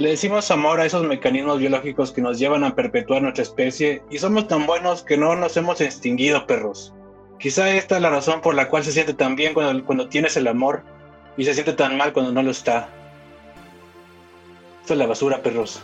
Le decimos amor a esos mecanismos biológicos que nos llevan a perpetuar nuestra especie y somos tan buenos que no nos hemos extinguido, perros. Quizá esta es la razón por la cual se siente tan bien cuando, tienes el amor y se siente tan mal cuando no lo está. Esto es la basura, perros.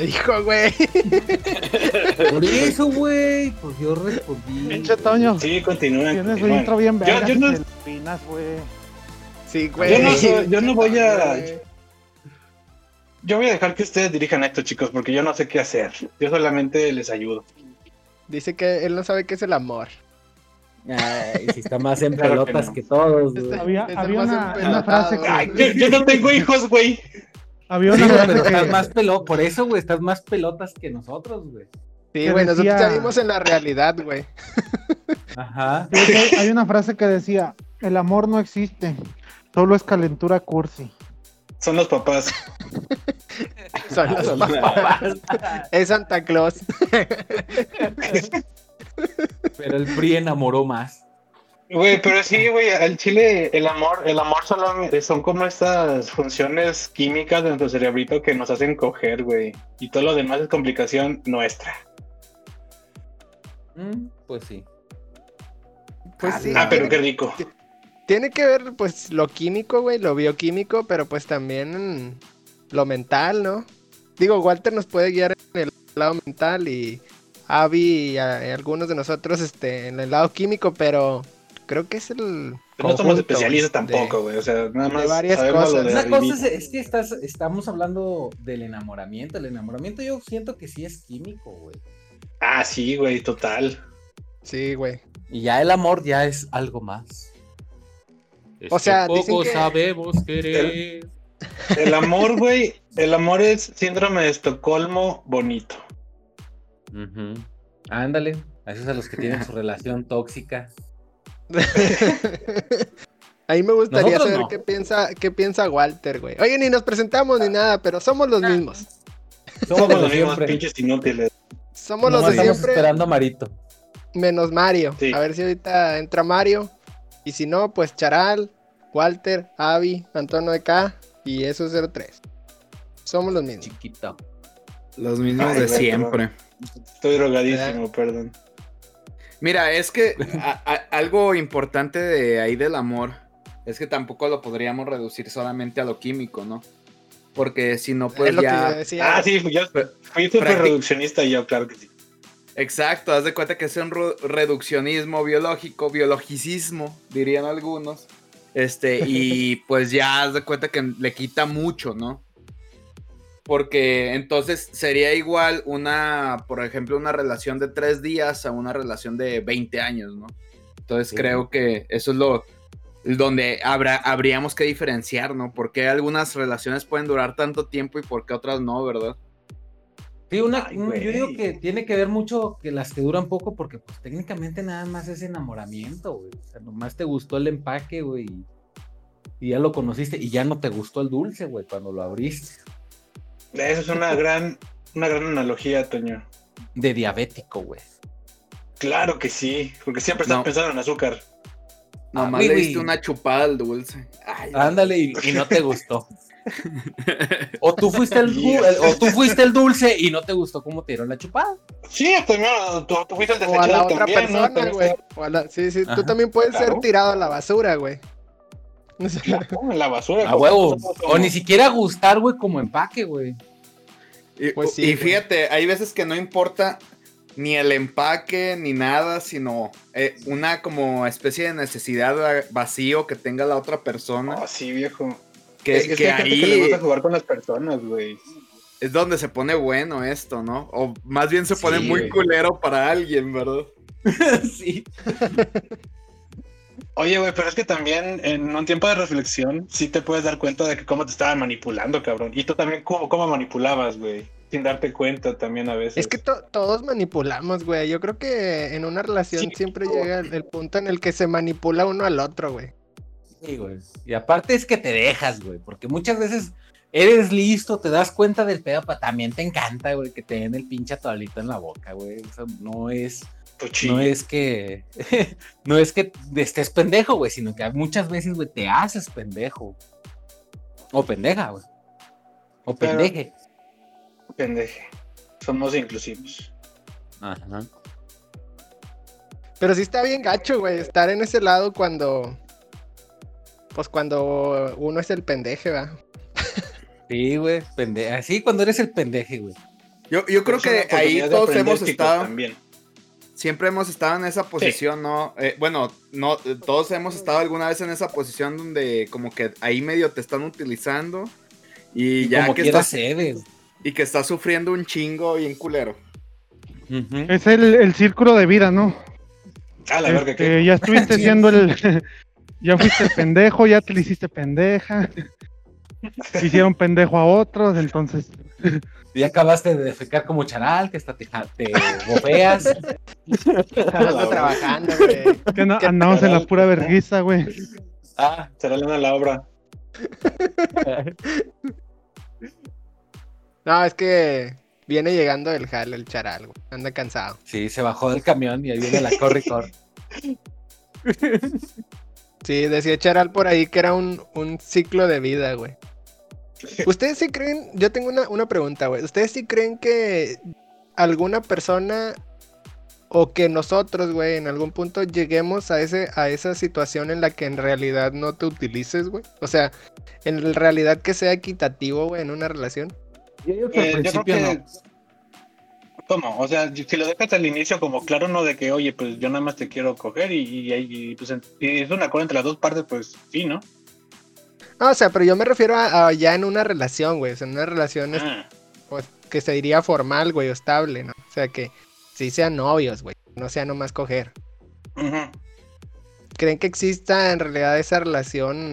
Dijo, güey. Por eso, güey. Pues yo respondí. Pinche Toño. Sí, continúen. Tienes un continúen. intro bien Yo- no- te opinas, güey. Sí, güey. Yo no soy- yo no voy a-. Yo voy a dejar que ustedes dirijan esto, chicos, porque yo no sé qué hacer. Yo solamente les ayudo. Dice que él no sabe qué es el amor. Ay, si está más en Claro que pelotas no. que, todos, güey. Está- Había, Es el había más una, empelotado. una frase que. Ay, yo, yo no tengo hijos, güey. Había Sí, una güey, frase pero que. estás más pelo, por eso, güey, estás más pelotas que nosotros, güey. Sí, güey, nosotros decía- ya vimos en la realidad, güey. Ajá. Sí, que hay una frase que decía: El amor no existe, solo es calentura cursi. Son los papás. Son los Son los papás. Es Santa Claus. Pero el PRI enamoró más. Güey, pero sí, güey, al chile el amor, el amor solamente son como estas funciones químicas de nuestro cerebrito que nos hacen coger, güey. Y todo lo demás es complicación nuestra. Mm, pues sí. Pues sí. Ah, pero qué rico. Tiene que ver, pues, lo químico, güey, lo bioquímico, pero pues también lo mental, ¿no? Digo, Walter nos puede guiar en el lado mental y Avi y, a- y algunos de nosotros este, en el lado químico, pero creo que es el. Pero no somos especialistas de- tampoco, güey. O sea, nada de más varias sabemos cosas. de Una cosa es, es que estás, estamos hablando del enamoramiento. El enamoramiento yo siento que sí es químico, güey. Ah, sí, güey, total. Sí, güey. Y ya el amor ya es algo más. O sea, que dicen poco que- sabemos querer. El amor, güey, el amor es síndrome de Estocolmo bonito. Ujú. Ándale, a esos a los que tienen su relación tóxica. A mí me gustaría Nosotros saber no. qué piensa, qué piensa Walter, güey. Oye, ni nos presentamos ni nada, pero somos los mismos. Somos los mismos pinches inútiles. Somos los de estamos siempre, esperando a Marito. menos Mario. Sí. A ver si ahorita entra Mario. Y si no, pues Charal, Walter, Avi, Antonio de K y eso 03. Somos los mismos. Chiquito. Los mismos Ay, de siempre. Estoy drogadísimo, perdón. Mira, es que a- a- algo importante de ahí del amor es que tampoco lo podríamos reducir solamente a lo químico, ¿no? Porque si no, pues es lo que yo ya. decía. Ah, sí, yo fui súper Practic- reduccionista yo, claro que sí. Exacto, haz de cuenta que es un reduccionismo biológico, biologicismo, dirían algunos. Este, y pues ya haz de cuenta que le quita mucho, ¿no? Porque entonces sería igual una, por ejemplo, una relación de tres días a una relación de 20 años, ¿no? Entonces Sí. creo que eso es lo donde habrá, habríamos que diferenciar, ¿no? Porque algunas relaciones pueden durar tanto tiempo y por qué otras no, ¿verdad? Sí, una, Ay, un- güey. yo digo que tiene que ver mucho que las que duran poco, porque pues técnicamente nada más es enamoramiento, güey. O sea, nomás te gustó el empaque, güey. Y ya lo conociste y ya no te gustó el dulce, güey, cuando lo abriste. Eso es una gran, una gran analogía, Toño. De diabético, güey. Claro que sí, porque siempre estás No. pensando en azúcar. Nomás güey, le diste una chupada al dulce. Ay, Ándale y, y no te gustó. O tú fuiste el, o tú fuiste el dulce y no te gustó cómo te dieron la chupada. Sí, Toño, tú, tú fuiste el o a la desechado otra también, ¿no? persona, güey. O a la- Sí, sí, tú también puedes ser tirado a la basura, güey. En la basura. A huevo. O ni siquiera gustar, güey, como empaque, güey. Y, Pues sí, y güey. fíjate, hay veces que no importa ni el empaque ni nada, sino eh, una como especie de necesidad va- vacío que tenga la otra persona. Oh, sí, viejo. Que, es, es que que ahí que le gusta jugar con las personas, güey. es donde se pone bueno esto, ¿no? O más bien se pone Sí, muy güey. culero para alguien, ¿verdad? sí. Oye, güey, pero es que también en un tiempo de reflexión sí te puedes dar cuenta de que cómo te estaban manipulando, cabrón. Y tú también cómo, cómo manipulabas, güey. Sin darte cuenta también a veces. Es que to- todos manipulamos, güey. Yo creo que en una relación Sí, siempre llega el, punto en el que se manipula uno al otro, güey. Sí, güey. Y aparte es que te dejas, güey, porque muchas veces eres listo, te das cuenta del pedo, pero también te encanta, güey, que te den el pinche atoalito en la boca, güey. O sea, no es. No es que, no es que estés pendejo, güey, sino que muchas veces, güey, te haces pendejo. O pendeja, güey. O Pero- pendeje. Pendeje. Somos inclusivos. Ajá. Pero sí está bien gacho, güey, estar en ese lado cuando. Pues cuando uno es el pendeje, va. Sí, güey, pendeja. Así cuando eres el pendeje, güey. Yo, yo creo Es una que ahí todos hemos estado, También. Siempre hemos estado en esa posición, ¿no? Eh, bueno, no, todos hemos estado alguna vez en esa posición donde como que ahí medio te están utilizando y ya Como que estás y que estás sufriendo un chingo bien culero. Ujú. Es el, el círculo de vida, ¿no? Ah, la Este, que. ya estuviste siendo el. ya fuiste el pendejo, ya te le hiciste pendeja. Hicieron pendejo a otros, entonces. Ya acabaste de defecar como charal, que hasta te, te bofeas. Ando trabajando, güey. Que no- ¿Qué andamos en la pura vergüenza, güey. Ah, Será lana la obra. No, es que viene llegando el jale, el charal, güey. Anda cansado. sí, se bajó del camión y ahí viene la corre y. Sí, decía Charal por ahí que era un, un ciclo de vida, güey. ¿Ustedes sí creen? Yo tengo una, una pregunta, güey. ¿Ustedes sí creen que alguna persona o que nosotros, güey, en algún punto lleguemos a ese a esa situación en la que en realidad no te utilices, güey? O sea, en realidad que sea equitativo, güey, en una relación. Yo digo que Eh, al yo creo principio que. no. ¿Cómo? O sea, si lo dejas al inicio como claro, no de que, oye, pues yo nada más te quiero coger y, y, y, pues y es un acuerdo entre las dos partes, pues sí, ¿no? No, o sea, pero yo me refiero a, a ya en una relación, güey. O sea, en una relación Ah, pues, que se diría formal, güey, o estable, ¿no? O sea, que sí sean novios, güey. No sea nomás coger. ¿Creen que exista en realidad esa relación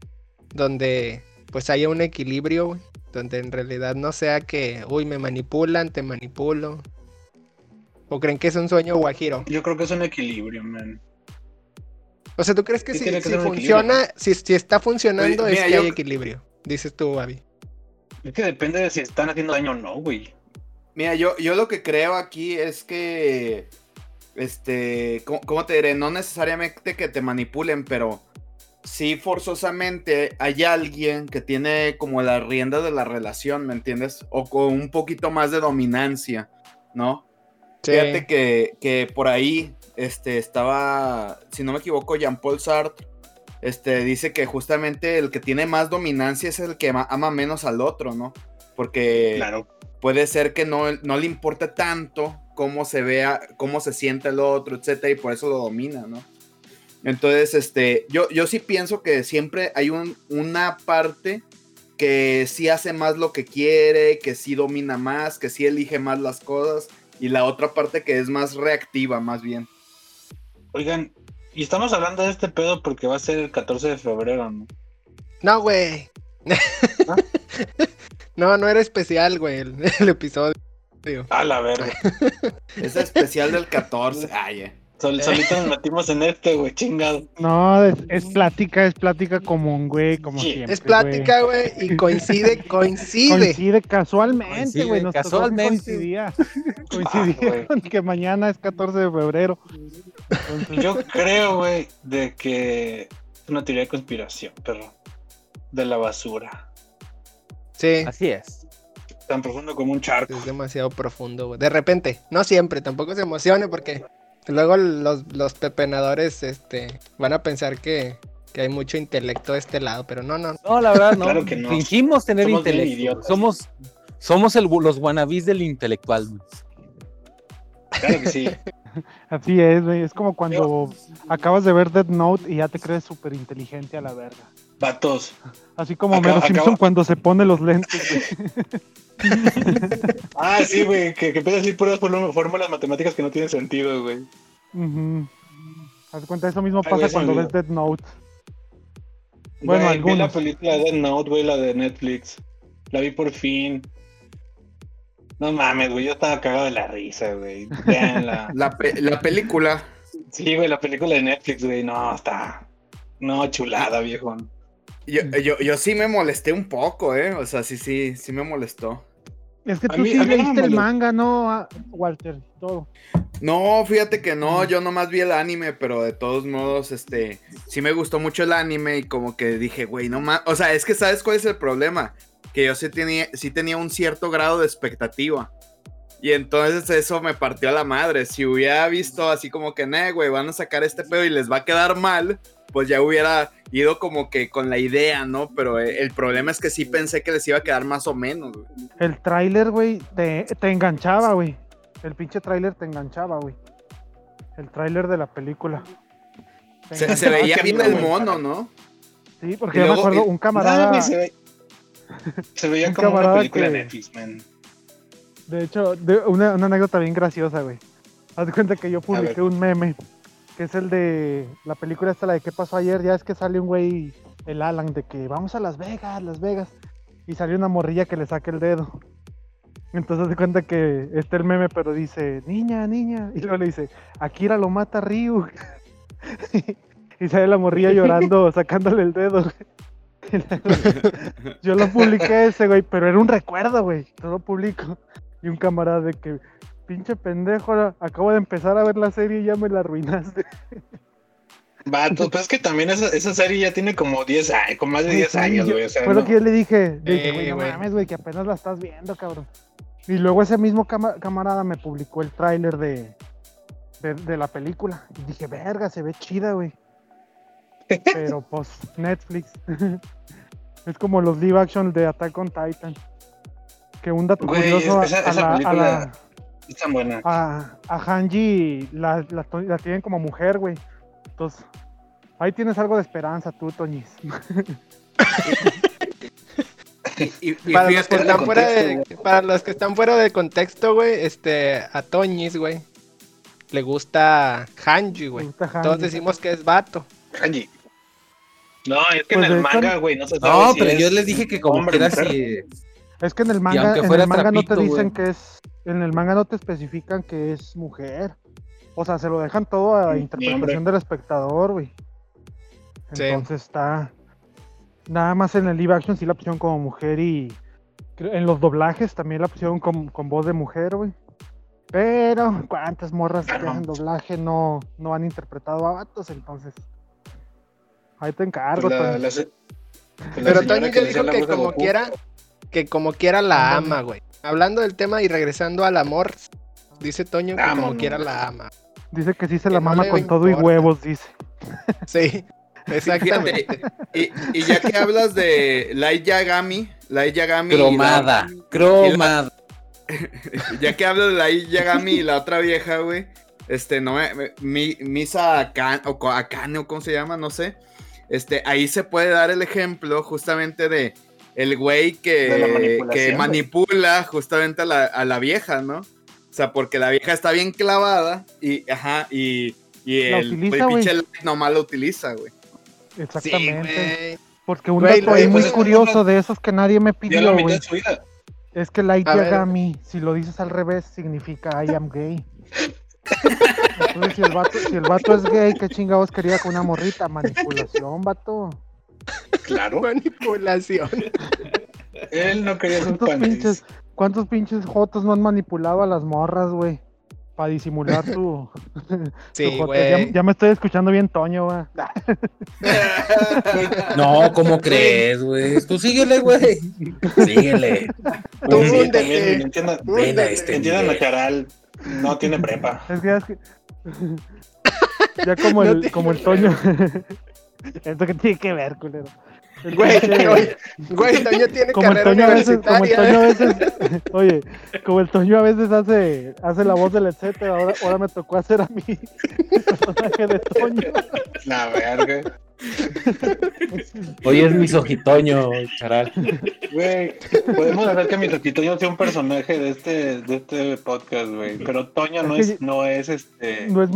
donde pues haya un equilibrio, güey? Donde en realidad no sea que, uy, me manipulan, te manipulo. ¿O creen que es un sueño guajiro? Yo creo que es un equilibrio, man. O sea, ¿tú crees que Sí, si, funciona, si, si está funcionando Oye, es que yo- hay equilibrio? Dices tú, Babi. Es que depende de si están haciendo daño o no, güey. Mira, yo, yo lo que creo aquí es que, este, ¿cómo, cómo te diré? No necesariamente que te manipulen, pero sí forzosamente hay alguien que tiene como la rienda de la relación, ¿me entiendes? O con un poquito más de dominancia, ¿no? Sí. Fíjate que, que por ahí este, estaba, si no me equivoco, Jean-Paul Sartre. Este, dice que justamente el que tiene más dominancia es el que ma- ama menos al otro, ¿no? Porque Claro. puede ser que no, no le importe tanto cómo se vea, cómo se siente el otro, etcétera, y por eso lo domina, ¿no? Entonces, este, yo, yo sí pienso que siempre hay un- una parte que sí hace más lo que quiere, que sí domina más, que sí elige más las cosas, y la otra parte que es más reactiva, más bien. Oigan, y estamos hablando de este pedo porque va a ser el 14 de febrero, ¿no? No, güey. no, no era especial, güey, el, el episodio. A la verga. Es especial del 14. Ay, eh. Sol- solito nos metimos en este, güey, chingado. No, es, es plática, es plática común, güey, como Sí, siempre. Es plática, güey, y coincide, coincide. Coincide casualmente, güey. casualmente. Coincidía, coincidía Ah, con que mañana es 14 de febrero. Yo creo, güey, de que es una teoría de conspiración, perro. De la basura. Sí, Así es. Tan profundo como un charco. es demasiado profundo, güey. De repente, no siempre, tampoco se emocione porque luego los, los pepenadores este, van a pensar que, que hay mucho intelecto de este lado, pero no, no. No, la verdad, no. Claro que no. Fingimos tener Somos bien intelecto. idiotas. Somos, somos el, los wannabis del intelectual. güey. Claro que sí. así es, güey. Es como cuando acabas de ver Dead Note y ya te crees súper inteligente a la verga. Vatos. Así como Mero Simpson cuando se pone los lentes. Ah, sí, güey, que, que empieza a decir puras fórmulas matemáticas que no tienen sentido, güey. Ujú. Haz de cuenta, eso mismo Ay, pasa cuando ves. Dead Note. Bueno, Güey, vi la película de Death Note, güey, la de Netflix. La vi por fin. No mames, güey, yo estaba cagado de la risa, güey. Veanla. La, pe- la película. Sí, güey, la película de Netflix, güey, no, está. No, chulada, viejo. Yo, yo, yo sí me molesté un poco, ¿eh? O sea, sí, sí, sí me molestó. Es que A tú mí- sí no leíste el manga, ¿no, Walter? Todo. No, fíjate que no, yo nomás vi el anime, pero de todos modos, este, sí me gustó mucho el anime y como que dije, güey, no más, o sea, es que sabes cuál es el problema, que yo sí tenía, sí tenía un cierto grado de expectativa. Y entonces eso me partió a la madre. Si hubiera visto así como que, nah, güey, van a sacar este pedo y les va a quedar mal, pues ya hubiera ido como que con la idea, ¿no? Pero eh, el problema es que sí pensé que les iba a quedar más o menos, güey. El tráiler, güey, te, te enganchaba, güey. El pinche tráiler te enganchaba, güey. El tráiler de la película. Se, veía bien el mono, ¿no? Sí, porque yo me luego, acuerdo, eh, un camarada... Nada, ni se, ve- se veía Un como una película que- de Netflix, man. De hecho, de- una, una anécdota bien graciosa, güey. Haz de cuenta que yo publiqué un meme, que es el de la película esta, la de qué pasó ayer. Ya es que sale un güey, el Alan, de que vamos a Las Vegas, Las Vegas. Y sale una morrilla que le saca el dedo. Entonces haz de cuenta que está el meme, pero dice, niña, niña. Y luego le dice, Akira lo mata Ryu. y sale la morrilla llorando, sacándole el dedo. Yo lo publiqué ese, güey, pero era un recuerdo, güey. Yo lo publico. Y un camarada de que, pinche pendejo, acabo de empezar a ver la serie y ya me la arruinaste. Vato, pues es que también esa, esa serie ya tiene como 10 años, con más de 10 Sí, años, güey. O sea, Fue no. lo que yo le dije. Dije, güey, no mames, güey, que apenas la estás viendo, cabrón. Y luego ese mismo cama- camarada me publicó el tráiler de, de, de la película. Y dije, verga, se ve chida, güey. Pero pues, Netflix. Es como los live action de Attack on Titan. Que un dato Güey, curioso a- esa- a, esa la, a, película- la, Es tan buena. a, a Hanji la, la, tienen como mujer, güey. Entonces, ahí tienes algo de esperanza tú, Toñis. Y, y Para los, fíjate, que están fuera de, contexto, para los que están fuera de contexto, güey, este, a Toñis, güey, le gusta Hanji, güey. Hanji. Todos decimos que es vato. Kanji. No, es que Pues en de el manga, güey, no se sabe No, si pero es yo les dije que como hombre quiera mujer. si Es que en el manga, en el manga no te dicen que es, en el manga no te especifican que es mujer. O sea, se lo dejan todo a interpretación del espectador, güey. Sí. Entonces está. Nada más en el live action sí la pusieron como mujer y en los doblajes también la pusieron con, con voz de mujer, güey. Pero cuántas morras que no. hacen doblaje no, no han interpretado a vatos, entonces. Ahí te encargo, Pues la- Toño. la se- pues la Pero Toño que ya dijo la que como quiera, que como quiera la ama, güey. Hablando del tema y regresando al amor, dice Toño que como quiera la ama. Dice que sí se que la no mama con todo y huevos, dice. Sí, exactamente. y, y ya que hablas de Light Yagami, Light Yagami. y la- cromada, cromada. ya que hablas de Light Yagami y la otra vieja, güey. Este, no me. me- mi, Misa Akane, o Akane, o cómo se llama, no sé. Este, ahí se puede dar el ejemplo justamente de el güey que, que manipula justamente a la, a la vieja, ¿no? O sea, porque la vieja está bien clavada y, ajá, y, y La el, pinche Light nomás lo utiliza, güey. Exactamente. Porque un Güey, dato ahí muy curioso de esos que nadie me pidió, güey, es que Light A ver. Yagami, si lo dices al revés, significa I am gay. Entonces, si el, vato, si el vato es gay, ¿qué chingados quería con una morrita? Manipulación, vato. Claro. Manipulación. Él no quería ser ¿Cuántos panis. pinches, ¿Cuántos pinches jotos no han manipulado a las morras, güey? Para disimular su Sí. Ya, güey. ya me estoy escuchando bien Toño, güey. No, ¿cómo crees, güey? Tú síguele, güey. Síguele. Tú Hunde- Sí, entiendan, a este No tiene prepa. Es que ya es que. ya como No el, tiene como el Toño. Esto que tiene que ver, culero. El Güey, güey, Toño tiene como el carrera Toño a veces, como el. Toño a veces, oye, como el Toño a veces hace, hace la voz del etcétera, ahora, ahora me tocó hacer a mí el personaje de Toño. La verga. Hoy es mi sojitoño, charal. Güey, podemos hacer que mi Toño sea un personaje de este, de este podcast, güey. Pero Toño no Es es, no es este. No es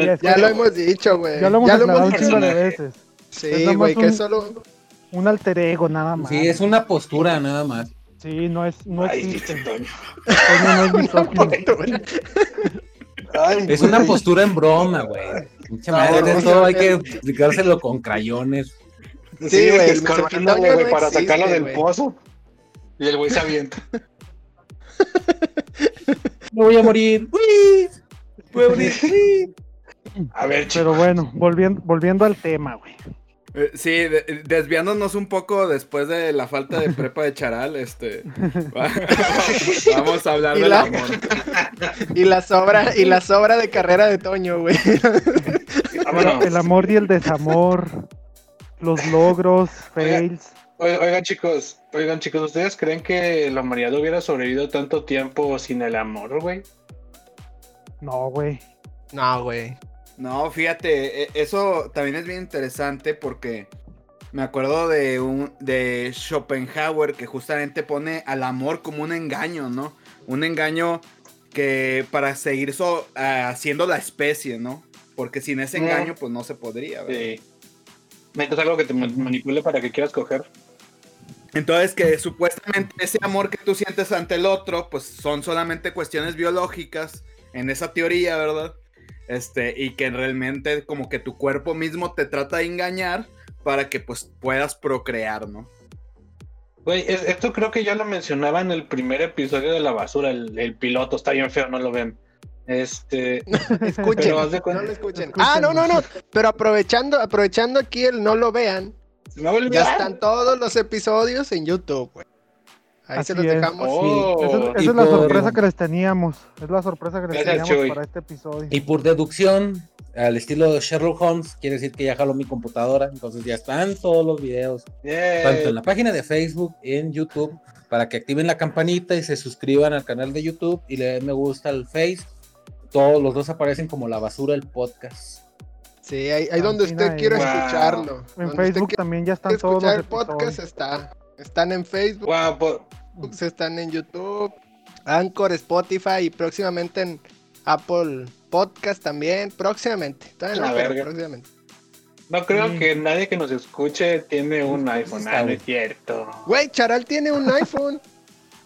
sí, de- es Ya lo hemos dicho, güey. ya lo hemos dicho. de veces. es Sí, güey, que un- solo. Un alter ego, nada más. Sí, es una postura nada más. Sí, no es, no Ay, existe. Toño. Toño no es misógino. Ay, Es una postura en broma, güey. Pinche madre, no, eso no, hay no. que explicárselo con crayones. Sí, Sí, güey, Mr. güey, no para existe, sacarlo del pozo. Y el güey se avienta. Me voy a morir. ¡Uy! Voy a morir. ¡Uy! A ver, Pero chicos. bueno, volviendo, volviendo al tema, güey. Eh, Sí, de- desviándonos un poco después de la falta de prepa de Charal, este va- vamos a hablar del la- amor. Y la sobra, y la sobra de carrera de Toño, güey. Vámonos. El amor y el desamor, los logros, fails. Oigan, oigan, chicos, oigan chicos, ¿ustedes creen que la humanidad hubiera sobrevivido tanto tiempo sin el amor, güey? No, güey. No, güey. No, fíjate, e- eso también es bien interesante porque me acuerdo de un de Schopenhauer que justamente pone al amor como un engaño, ¿no? Un engaño que para seguir so- haciendo la especie, ¿no? Porque sin ese Mm. engaño pues no se podría, ¿verdad? Sí. Necesitas algo que te ma- manipule para que quieras coger. Entonces que supuestamente ese amor que tú sientes ante el otro, pues son solamente cuestiones biológicas en esa teoría, ¿verdad? Este, y que realmente como que tu cuerpo mismo te trata de engañar para que pues puedas procrear, ¿no? Güey, es- esto creo que ya lo mencionaba en el primer episodio de La Basura, el, el piloto, está bien feo, no lo ven. Este, Escuchen, de no lo escuchen. Ah, no, no, no. Pero aprovechando, aprovechando aquí el no lo vean, se me va a ya están todos los episodios en YouTube, güey. Ahí se los es. dejamos. Oh, Esa, es la por- sorpresa que les teníamos. Es la sorpresa que les Gracias, teníamos Chuy. para este episodio. Y por deducción, al estilo de Sherlock Holmes, quiere decir que ya jaló mi computadora. Entonces ya están todos los videos, Yay. tanto en la página de Facebook, en YouTube, para que activen la campanita y se suscriban al canal de YouTube y le den me gusta al Face. Todos los dos aparecen como la basura el podcast. Sí, ahí, ahí donde usted quiera Wow. escucharlo. En Donde Facebook también ya están todos escuchar los el podcast está. Están en Facebook, Guau, po- están en YouTube, Anchor, Spotify y próximamente en Apple Podcast también. Próximamente. Todavía La verga. próximamente. no creo Sí. que nadie que nos escuche tiene un Pues, iPhone, ah, no es cierto. Güey, Charal tiene un iPhone.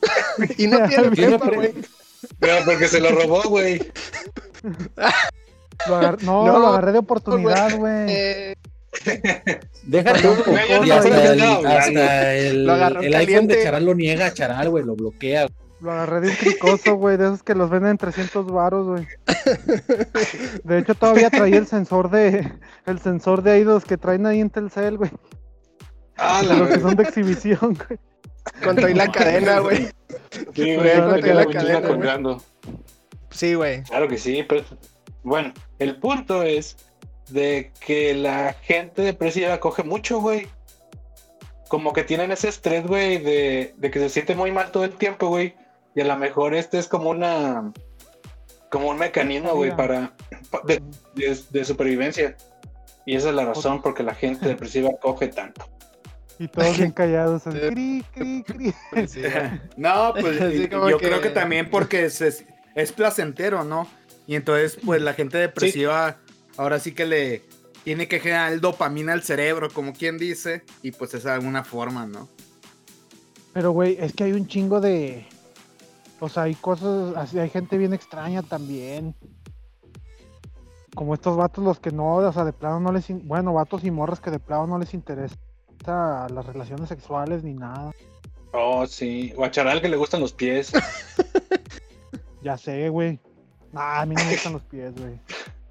y no tiene prepa, güey. Pero porque se lo robó, güey. No, No, lo agarré de oportunidad, güey. Eh, Deja y no hasta el, hasta iPhone de Charal lo niega a Charal, güey, lo bloquea. Lo agarré de un cricoso, güey, de esos que los venden en 300 varos, güey. De hecho, todavía traía el sensor de el sensor de ahí los que traen ahí en Telcel, güey. Ah, la los que son de exhibición, güey. con toda la cadena, güey. Sí, Güey, la la cadena, colgando. Sí, güey. Claro que sí, pero bueno, el punto es de que la gente depresiva coge mucho, güey. Como que tienen ese estrés, güey, de, de que se siente muy mal todo el tiempo, güey. Y a lo mejor este es como una. como un mecanismo, güey, para. pa- de, de- de supervivencia. Y esa es la razón por que la gente depresiva coge tanto. Y todos bien callados. así, cri, cri, güey. No, pues yo que- creo que también porque es, es, es placentero, ¿no? Y entonces, pues la gente depresiva ahora sí que le tiene que generar el dopamina al cerebro, como quien dice, y pues es de alguna forma, ¿no? Pero, güey, es que hay un chingo de. O sea, hay cosas. Así, hay gente bien extraña también. Como estos vatos, los que no, o sea, de plano no les. in- Bueno, vatos y morras que de plano no les interesa las relaciones sexuales ni nada. Oh, sí. O a Charal que le gustan los pies. Ya sé, güey. Nah, a mí no me gustan los pies, güey.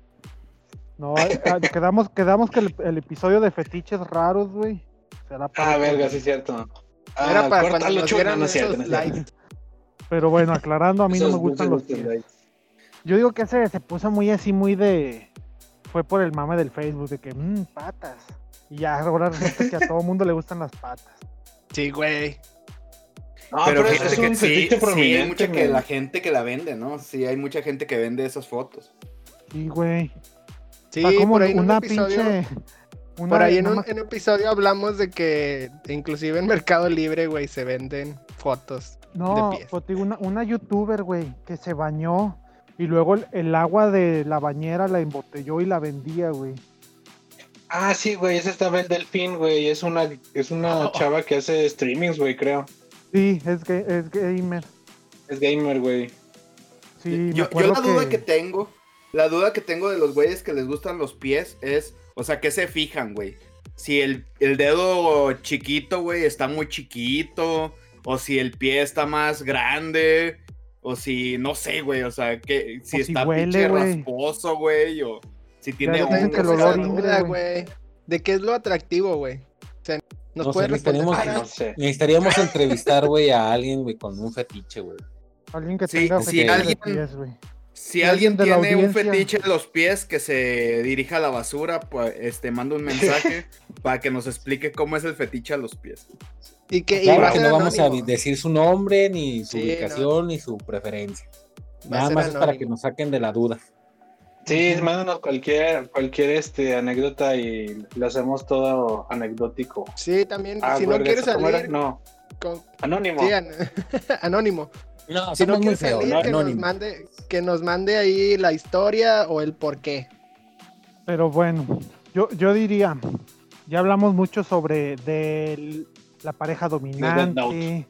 No, eh, ah, quedamos, quedamos que el, el episodio de fetiches raros, güey. Será para Ah, verga, sí es cierto. Era Ah, para cuando Chuy. dieran No, no es cierto, esos no likes. Pero bueno, aclarando, a mí no me gustan los dulces, Yo digo que ese se puso muy así, muy de. Fue por el mame del Facebook, de que, mmm, patas. Y ya ahora resulta que a todo mundo le gustan las patas. Sí, güey. No, pero, es, fíjate es que un sí, fetiche sí, hay mucha que la gente que la vende, ¿no? Sí, hay mucha gente que vende esas fotos. Sí, güey. Sí, sea, como por ahí en una un episodio. pinche. una- Por ahí en un, nomás- en un episodio hablamos de que inclusive en Mercado Libre, güey, se venden fotos. No, de pies. pues una, una youtuber, güey, que se bañó y luego el, el agua de la bañera la embotelló y la vendía, güey. Ah, sí, güey, esa estaba el Delfín, güey. Es una, es una Oh. chava que hace streamings, güey, creo. Sí, es, ga- es gamer. Es gamer, güey. Sí, yo, la duda que tengo, la duda que tengo de los güeyes que les gustan los pies es, o sea, ¿qué se fijan, güey? si el, el dedo chiquito, güey, está muy chiquito, o si el pie está más grande, o si, no sé, güey, o sea, que si está huele, pinche güey. rasposo, güey, o si tiene sea, olor güey. ¿De qué es lo atractivo, güey? O sea, ¿nos No sé, puede responder? necesitaríamos- no sé. Necesitaríamos entrevistar, güey, a alguien, güey, con un fetiche, güey. Alguien que Sí, tenga si fetiche de alguien- pies, güey. Si alguien tiene un fetiche en los pies que se dirija a la basura, pues este manda un mensaje para que nos explique cómo es el fetiche a los pies. Y que y Claro va a que ser no vamos anónimo. a decir su nombre, ni su Sí, ubicación, ni su preferencia. Va Nada más es para que nos saquen de la duda. Sí, mándanos cualquier, cualquier este, anécdota y lo hacemos todo anecdótico. Sí, también, Ah, si no quieres salir, No, con- anónimo. sí, an- anónimo. No, Si no somos muy quieres feos, salir, no, que, nos mande, que nos mande ahí la historia o el por qué. Pero bueno, yo, yo diría, ya hablamos mucho sobre del- la pareja dominante,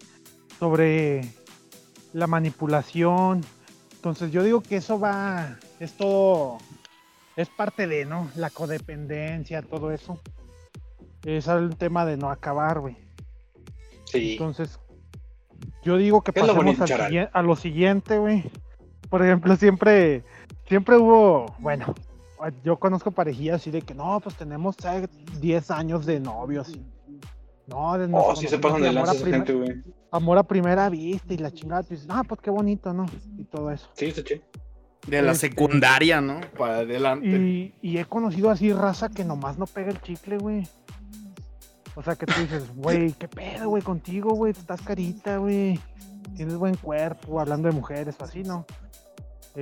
sobre la manipulación. Entonces yo digo que eso va, es todo, es parte de, ¿no? La codependencia, todo eso. Es el tema de no acabar, güey. Sí. Entonces, yo digo que ¿Qué es lo pasemos al a lo siguiente, güey. Por ejemplo, siempre, siempre hubo, bueno, yo conozco parejillas así de que no, pues tenemos eh, 10 años de novios. No, de Oh, sí se pasan de lanza gente, güey. amor a primera vista y la chingada. Tú dices, ah, pues qué bonito, ¿no? Y todo eso. Sí, sí, sí. De la Este- secundaria, ¿no? Para adelante. Y, y he conocido así raza que nomás no pega el chicle, güey. O sea que tú dices, güey, qué pedo, güey, contigo, güey, estás carita, güey. Tienes buen cuerpo, hablando de mujeres o así, ¿no?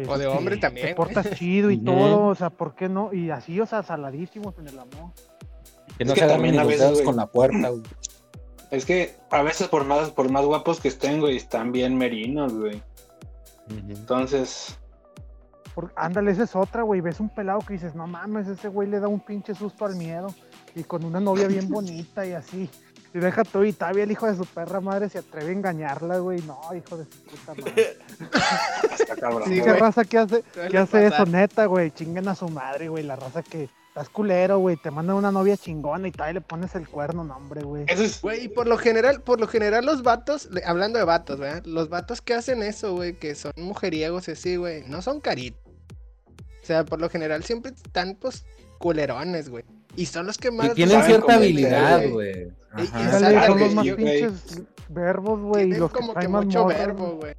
O de hombre también, Te portas chido y todo, o sea, ¿por qué no? Y así, o sea, saladísimos en el amor. Que no Es que se hagan también a veces, con la puerta, güey. Es que a veces por más, por más guapos que estén, güey, están bien merinos, güey. Entonces, Por- ándale, esa es otra, güey. Ves un pelado que dices, no mames, ese güey le da un pinche susto al miedo. Y con una novia bien bonita y así. Y deja tú y todavía el hijo de su perra madre se atreve a engañarla, güey. No, hijo de su puta madre. hasta cabrón. Sí, ¿Qué güey. raza que hace, Suele que hace eso, neta, güey? Chinguen a su madre, güey. La raza que estás culero, güey. Te mandan una novia chingona y todavía le pones el cuerno, no, hombre, güey. Eso es, Güey, y por lo general, por lo general los vatos, le- hablando de vatos, ¿verdad? Los vatos que hacen eso, güey, que son mujeriegos y así, güey, no son caritos. O sea, por lo general siempre están, pues, culerones, güey. Y son los que más... Y tienen cierta habilidad, güey. Son los más pinches verbos, güey. Tienen los que como que más mucho verbo, güey.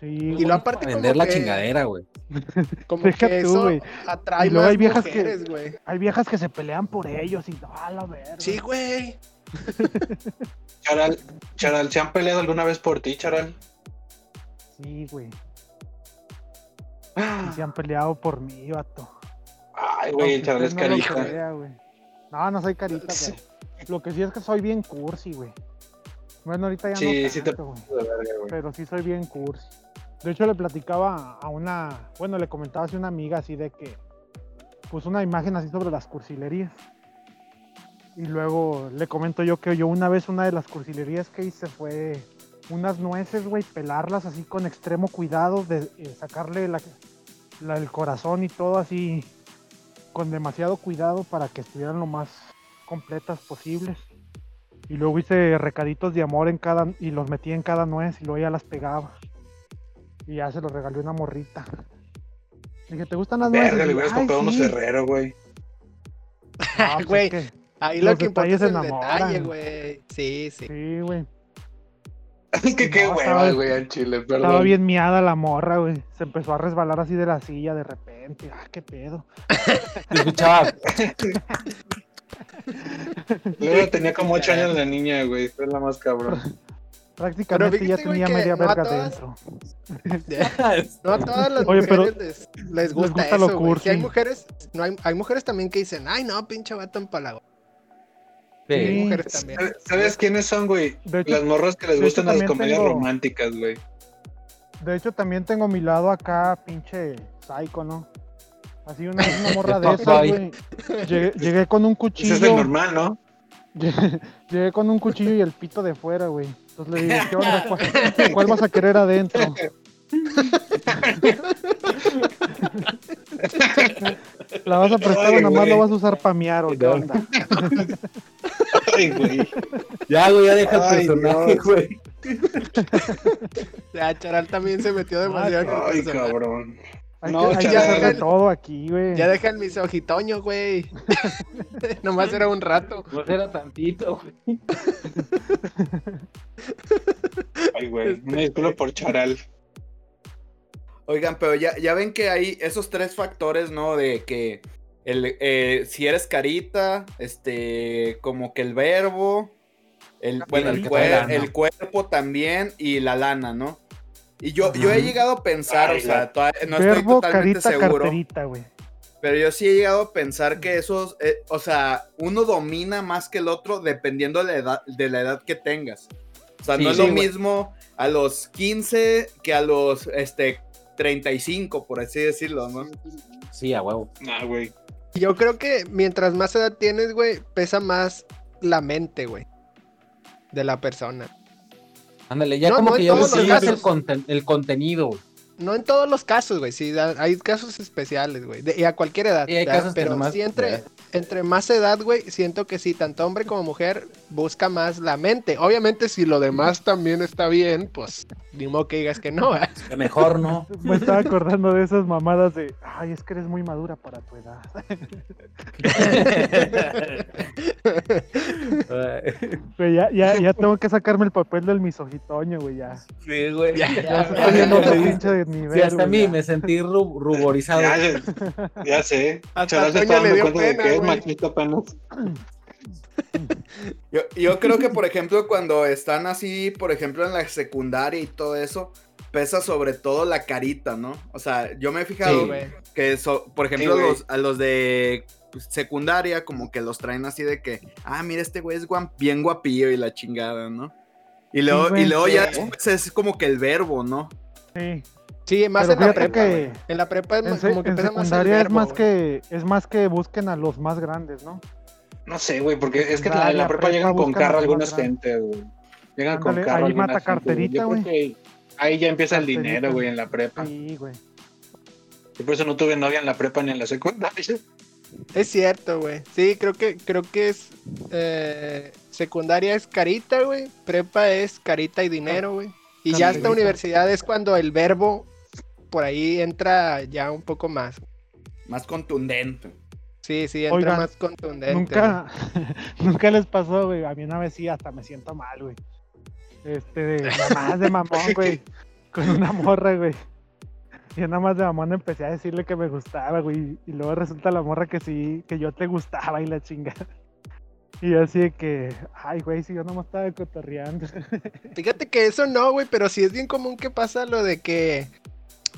Sí, Y lo aparte como vender la que- chingadera, güey. Como Deja que tú, eso güey. atrae Y luego más hay viejas que- mujeres, güey. Hay viejas que se pelean por ellos y no, a la verga. Sí, güey. Charal, Charal, ¿se han peleado alguna vez por ti, Charal? Sí, güey. Y se han peleado por mí, vato. Ay, güey, Aunque Charal es usted no lo carita. crea. No, no soy carita, Sí. Lo que sí es que soy bien cursi, güey. Bueno, ahorita ya Sí, no sí te güey. Pero sí soy bien cursi. De hecho, le platicaba a una... Bueno, le comentaba así a una amiga así de que... Pues una imagen así sobre las cursilerías. Y luego le comento yo que yo una vez una de las cursilerías que hice fue unas nueces, güey, pelarlas así con extremo cuidado, de eh, sacarle la, la- el corazón y todo así con demasiado cuidado para que estuvieran lo más completas posibles. Y luego hice recaditos de amor en cada y los metí en cada nuez y luego ya las pegaba. Y ya se los regalé una morrita. Dije, ¿te gustan las nueces? Verga, le hubieras "Ay, comprado unos sí". Ferrero, güey. No, pues, Güey. es que- Ahí lo que importa es el enamoran. detalle, güey. Sí, sí. Sí, güey. que qué hueva, estaba- güey, al chile, perdón. Estaba bien miada la morra, güey. Se empezó a resbalar así de la silla de repente. Ah, qué pedo. Te escuchaba. Luego tenía como 8 años la niña, güey. Fue la más cabrón. Prácticamente ya fíjate, tenía que media no verga todas- dentro. No a todas las Oye, mujeres les, les gusta, gusta lo eso, güey. cursi. Sí, hay mujeres, no hay, hay mujeres también que dicen, ay no, pinche vato empalago. Hay Sí. mujeres también. ¿Sabes- ¿Sabes quiénes son, güey? De hecho, Las morras que les de gustan las comedias tengo- románticas, güey. de hecho, también tengo mi lado acá, pinche psycho, ¿no? Así una, una morra ¿Qué de esas, güey. Llegué, llegué con un Ese cuchillo. es el normal, ¿no? Llegué, llegué con un cuchillo y el pito de fuera, güey. Entonces le digo, ¿qué onda? ¿Cuál, cuál vas a querer adentro? ¿La vas a prestar o nomás lo vas a usar para miar o qué onda? Ay, güey. Ya, güey, ya deja el personaje, Dios. güey. Ya, Charal también se metió demasiado el Ay, personaje. cabrón. Hay No, que, hay que chaval. hacer de todo aquí, güey. Ya deja el misogitoño, güey. Nomás era un rato. No era tantito, güey. Ay, güey. Una disculpa por Charal. Oigan, pero ya, ya ven que hay esos tres factores, ¿no? De que el, eh, si eres carita, este, como que el verbo, el, bueno, el, cuer- cuerpo también y la lana, ¿no? Y yo, yo he llegado a pensar, Ay, o sea, no estoy totalmente carita, seguro, carterita, güey. pero yo sí he llegado a pensar que esos, eh, o sea, uno domina más que el otro dependiendo de la edad, de la edad que tengas. O sea, Sí, no es sí, lo mismo a los 15 que a los, este, 35, por así decirlo, ¿no? Sí, a huevo. Ah, güey. Yo creo que mientras más edad tienes, güey, pesa más la mente, güey. De la persona. Ándale, ya No, como no que en ya todos los buscas el, casos. conten- el contenido, güey. No en todos los casos, güey. Sí, hay casos especiales, güey. Y a cualquier edad. Y hay casos que Pero nomás- sí entre, entre más edad, güey, siento que sí, tanto hombre como mujer busca más la mente. Obviamente, si lo demás también está bien, pues ni modo que digas que no. ¿eh? Que Mejor no. Me estaba acordando de esas mamadas de, ay, es que eres muy madura para tu edad. Güey, ya, ya, ya tengo que sacarme el papel del misogitoño, güey, ya. sí, güey. Ya, Ya, ya, Estoy ya, en ya otro pinche diste- nivel, Sí, hasta a mí ya. me sentí ru- ruborizado. Ya, sé- ya sé. Hasta le dio de pena, apenas. Yo, yo creo que, por ejemplo, cuando están así, por ejemplo, en la secundaria y todo eso, pesa sobre todo la carita, ¿no? O sea, yo me he fijado Sí, que, so- por ejemplo, los, a los de pues, secundaria, como que los traen así de que, ah, mira, este güey es bien guapillo y la chingada, ¿no? Y luego, y luego ya es como que el verbo, ¿no? Sí. Sí, más Pero en la prepa. que güey. En la prepa es En, más- como que en pesa más el secundaria es más güey. que es más que busquen a los más grandes, ¿no? No sé, güey, porque es que en la prepa prepa, llegan con carro algunas gente, güey. Llegan con carro ahí mata gente, güey. Carterita, que ahí ya empieza el dinero, güey, en la prepa. Sí, güey. Y por eso no tuve novia en la prepa ni en la secundaria. Es cierto, güey. Sí, creo que, creo que es. eh, secundaria es carita, güey. Prepa es carita y dinero, güey. Y ya hasta universidad es cuando el verbo por ahí entra ya un poco más. Más contundente. Sí, sí, entra Oigan, más contundente. Nunca, nunca les pasó, güey. A mí una vez sí, hasta me siento mal, güey. Este, de, nada más de mamón, güey. Con una morra, güey. Y nada más de mamón empecé a decirle que me gustaba, güey. Y luego resulta la morra que sí, que yo te gustaba y la chingada. Y yo así de que, ay, güey, si yo nomás estaba cotorreando. Fíjate que eso no, güey, pero sí es bien común que pasa lo de que,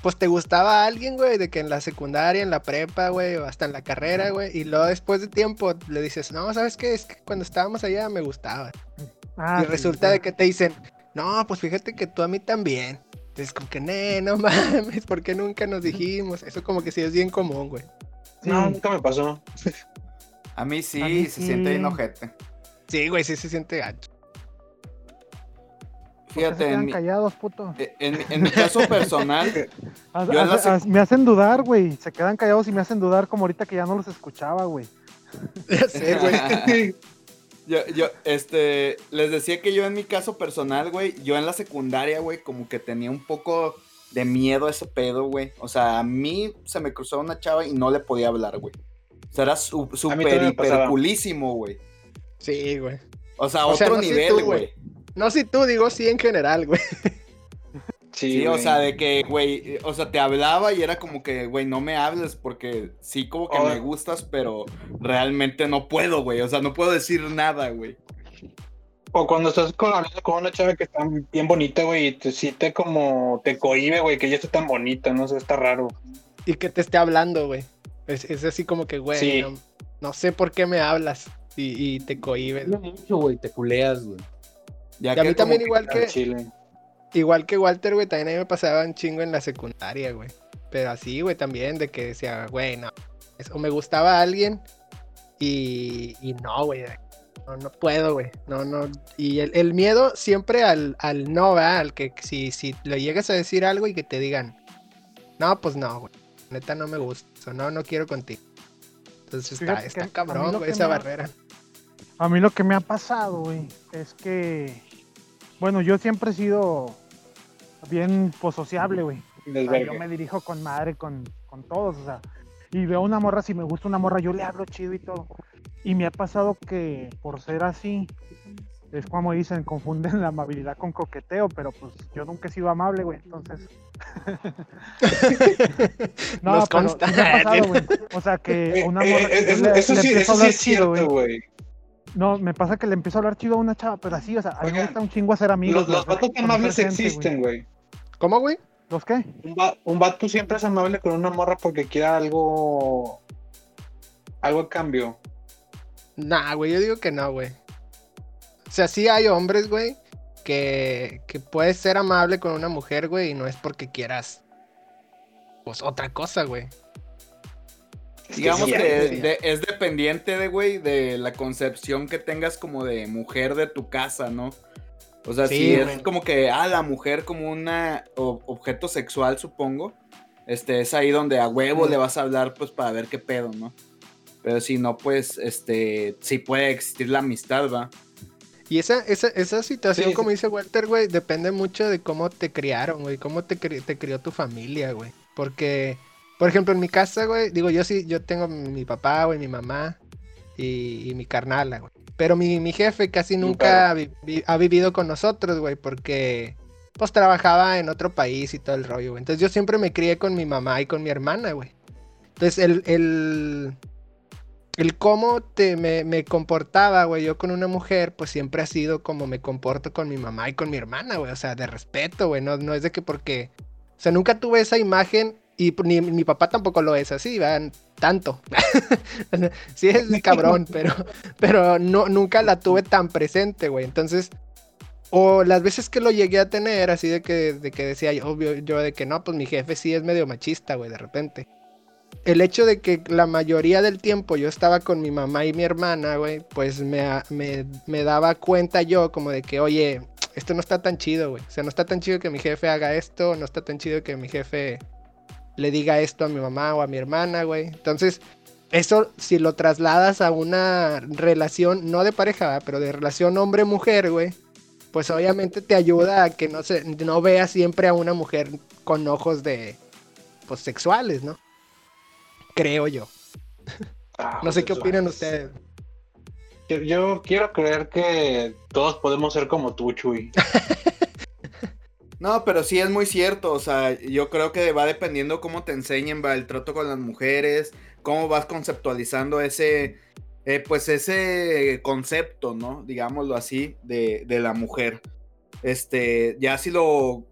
pues te gustaba alguien, güey, de que en la secundaria, en la prepa, güey, o hasta en la carrera, güey, y luego después de tiempo le dices, no, ¿sabes qué? Es que cuando estábamos allá me gustaba. Ah, y sí, resulta sí. de que te dicen, no, pues fíjate que tú a mí también. Entonces, como que, "Nee, no mames, ¿por qué nunca nos dijimos? Eso como que sí es bien común, güey. Sí. No, nunca me pasó. A mí sí, A mí se siente bien sí. ojete. Sí, güey, sí se siente gacho. ¿Por qué se Fíjate, en quedan mi, callados, puto? en, en mi caso personal, yo la me hacen dudar, güey. Se quedan callados y me hacen dudar como ahorita que ya no los escuchaba, güey. Ya sé, güey. Yo, yo, este, les decía que yo en mi caso personal, güey, yo en la secundaria, güey, como que tenía un poco de miedo a ese pedo, güey. O sea, a mí se me cruzó una chava y no le podía hablar, güey. O sea, era su- súper hiperculísimo, güey. Sí, güey. O sea, O sea, otro no nivel, güey. No si tú, digo sí en general, güey. Sí, Sí, o sea, de que, güey, o sea, te hablaba y era como que, güey, no me hables porque sí como que Oh. me gustas, pero realmente no puedo, güey. O sea, no puedo decir nada, güey. O cuando estás con, hablando con una chava que está bien bonita, güey, y te, sí te como, te cohibe, güey, que ella está tan bonita, no sé, está raro. Y que te esté hablando, güey. Es, es así como que, güey, Sí. no, no sé por qué me hablas. Y, y te cohibes. Habla mucho, güey, te culeas, güey. Ya Y a mí también igual Al que, chile. igual que Walter, güey, también a mí me pasaba un chingo en la secundaria, güey. Pero así, güey, también de que decía, güey, no. O me gustaba alguien y, y no, güey. No, no puedo, güey. No, no. Y el, el miedo siempre al, al no, ¿verdad? Al que si, si le llegas a decir algo y que te digan, no, pues no, güey. Neta no me gusta. O no, no quiero contigo. Entonces está, Fíjate está a cabrón, güey, esa ha- barrera. A mí lo que me ha pasado, güey, es que, bueno, yo siempre he sido bien pues, sociable, güey. O sea, yo me dirijo con madre, con, con todos, o sea, y veo una morra, si me gusta una morra, yo le hablo chido y todo. Y me ha pasado que por ser así, es como dicen, confunden la amabilidad con coqueteo, pero pues yo nunca he sido amable, güey, entonces... no, Nos pero consta. sí me ha pasado, güey. O sea, que Eh, una eh, morra... eh, yo eso, le- eso le sí, eso sí es cierto, güey. No, me pasa que le empiezo a hablar chido a una chava, pero así, o sea, a mí me gusta un chingo hacer amigos. Los, los vatos amables existen, güey. ¿Cómo, güey? ¿Los qué? Un, va- un vato siempre es amable con una morra porque quiere algo. Algo a cambio. Nah, güey, yo digo que no, güey. O sea, sí hay hombres, güey, que, que puedes ser amable con una mujer, güey, y no es porque quieras, pues, otra cosa, güey. Digamos sí, que de- es dependiente de, güey, de la concepción que tengas como de mujer de tu casa, ¿no? O sea, Sí, si es güey. como que, ah, la mujer como una o- objeto sexual, supongo, este, es ahí donde a huevo Mm. le vas a hablar, pues, para ver qué pedo, ¿no? Pero si no, pues, este, sí puede existir la amistad, ¿va? Y esa, esa, esa situación, Sí, como dice Walter, güey, depende mucho de cómo te criaron, güey, cómo te, cri- te crió tu familia, güey. Porque, por ejemplo, en mi casa, güey, digo, yo sí, yo tengo mi papá, güey, mi mamá y, y mi carnala, güey. Pero mi, mi jefe casi un nunca ha, vi- vi- ha vivido con nosotros, güey, porque pues trabajaba en otro país y todo el rollo, güey. Entonces yo siempre me crié con mi mamá y con mi hermana, güey. Entonces el, el, el cómo te, me, me comportaba, güey, yo con una mujer, pues siempre ha sido como me comporto con mi mamá y con mi hermana, güey. O sea, de respeto, güey. No, no es de que porque... O sea, nunca tuve esa imagen y ni mi papá tampoco lo es así, ¿verdad? Tanto. sí es cabrón, pero, pero no, nunca la tuve tan presente, güey. Entonces, o las veces que lo llegué a tener, así de que, de que decía obvio, yo de que no, pues mi jefe sí es medio machista, güey, de repente. El hecho de que la mayoría del tiempo yo estaba con mi mamá y mi hermana, güey, pues me, me, me daba cuenta yo como de que, oye, esto no está tan chido, güey. O sea, no está tan chido que mi jefe haga esto, no está tan chido que mi jefe le diga esto a mi mamá o a mi hermana, güey. Entonces, eso si lo trasladas a una relación, no de pareja, ¿verdad? pero de relación hombre-mujer, güey, pues obviamente te ayuda a que no, se, no veas siempre a una mujer con ojos de, pues, sexuales, ¿no? Creo yo. Ah, No sé qué pues, opinan pues, ustedes. Yo, yo quiero creer que todos podemos ser como tú, Chuy. No, pero sí es muy cierto, o sea, yo creo que va dependiendo cómo te enseñen, va el trato con las mujeres, cómo vas conceptualizando ese, eh, pues ese concepto, ¿no? Digámoslo así, de, de la mujer. Este, ya si lo,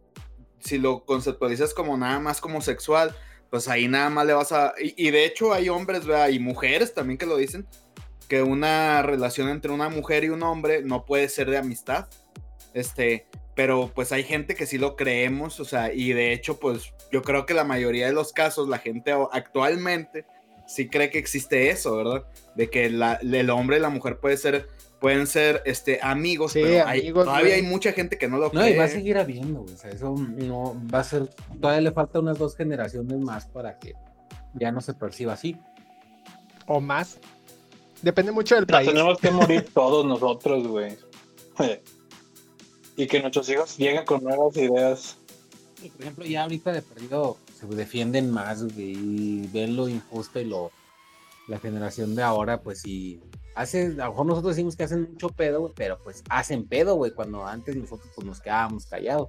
si lo conceptualizas como nada más como sexual, pues ahí nada más le vas a... Y, de hecho hay hombres, ¿verdad? Y mujeres también que lo dicen, que una relación entre una mujer y un hombre no puede ser de amistad. Este, pero pues hay gente que sí lo creemos, o sea, y de hecho, pues yo creo que la mayoría de los casos, la gente actualmente sí cree que existe eso, ¿verdad? De que la- el hombre y la mujer puede ser, pueden ser este, amigos, Sí, pero hay- amigos, todavía güey. hay mucha gente que no lo No, cree. y va a seguir habiendo, güey. O sea, eso no va a ser. Todavía le falta unas dos generaciones más para que ya no se perciba así. O más. Depende mucho del Nos país. tenemos que morir todos nosotros, güey. Y que nuestros hijos lleguen con nuevas ideas. Y, por ejemplo, ya ahorita de perdido se defienden más, güey, y ven lo injusto y lo. La generación de ahora, pues sí. Hace, a lo mejor nosotros decimos que hacen mucho pedo, güey, pero pues hacen pedo, güey, cuando antes nosotros pues nos quedábamos callados.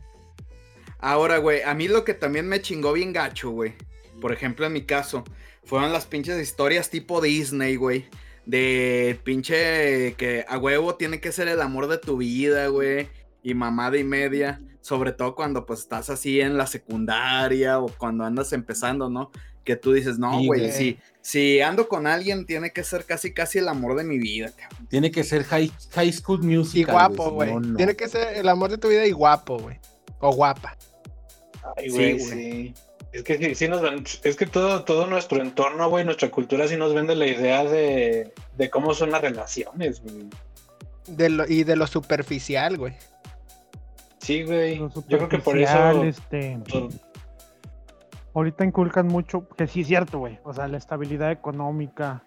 Ahora, güey, a mí lo que también me chingó bien gacho, güey. Por ejemplo, en mi caso, fueron las pinches historias tipo Disney, güey. De pinche que a huevo tiene que ser el amor de tu vida, güey. Y mamada y media. Sobre todo cuando pues estás así en la secundaria o cuando andas empezando, ¿no? Que tú dices, no, Sí, güey, si, si ando con alguien, tiene que ser casi casi el amor de mi vida, cabrón. Tiene que ser high, high school musical. Y guapo, güey. no, no. Tiene que ser el amor de tu vida y guapo, güey. O guapa. Ay, Sí, güey, güey. sí. Es que sí, sí nos ven- es que todo, todo nuestro entorno, güey, nuestra cultura sí nos vende la idea de, de cómo son las relaciones, güey. De lo, y de lo superficial, güey. Sí, güey. Lo Yo creo que por eso. este, ahorita inculcan mucho, que sí es cierto, güey. O sea, la estabilidad económica,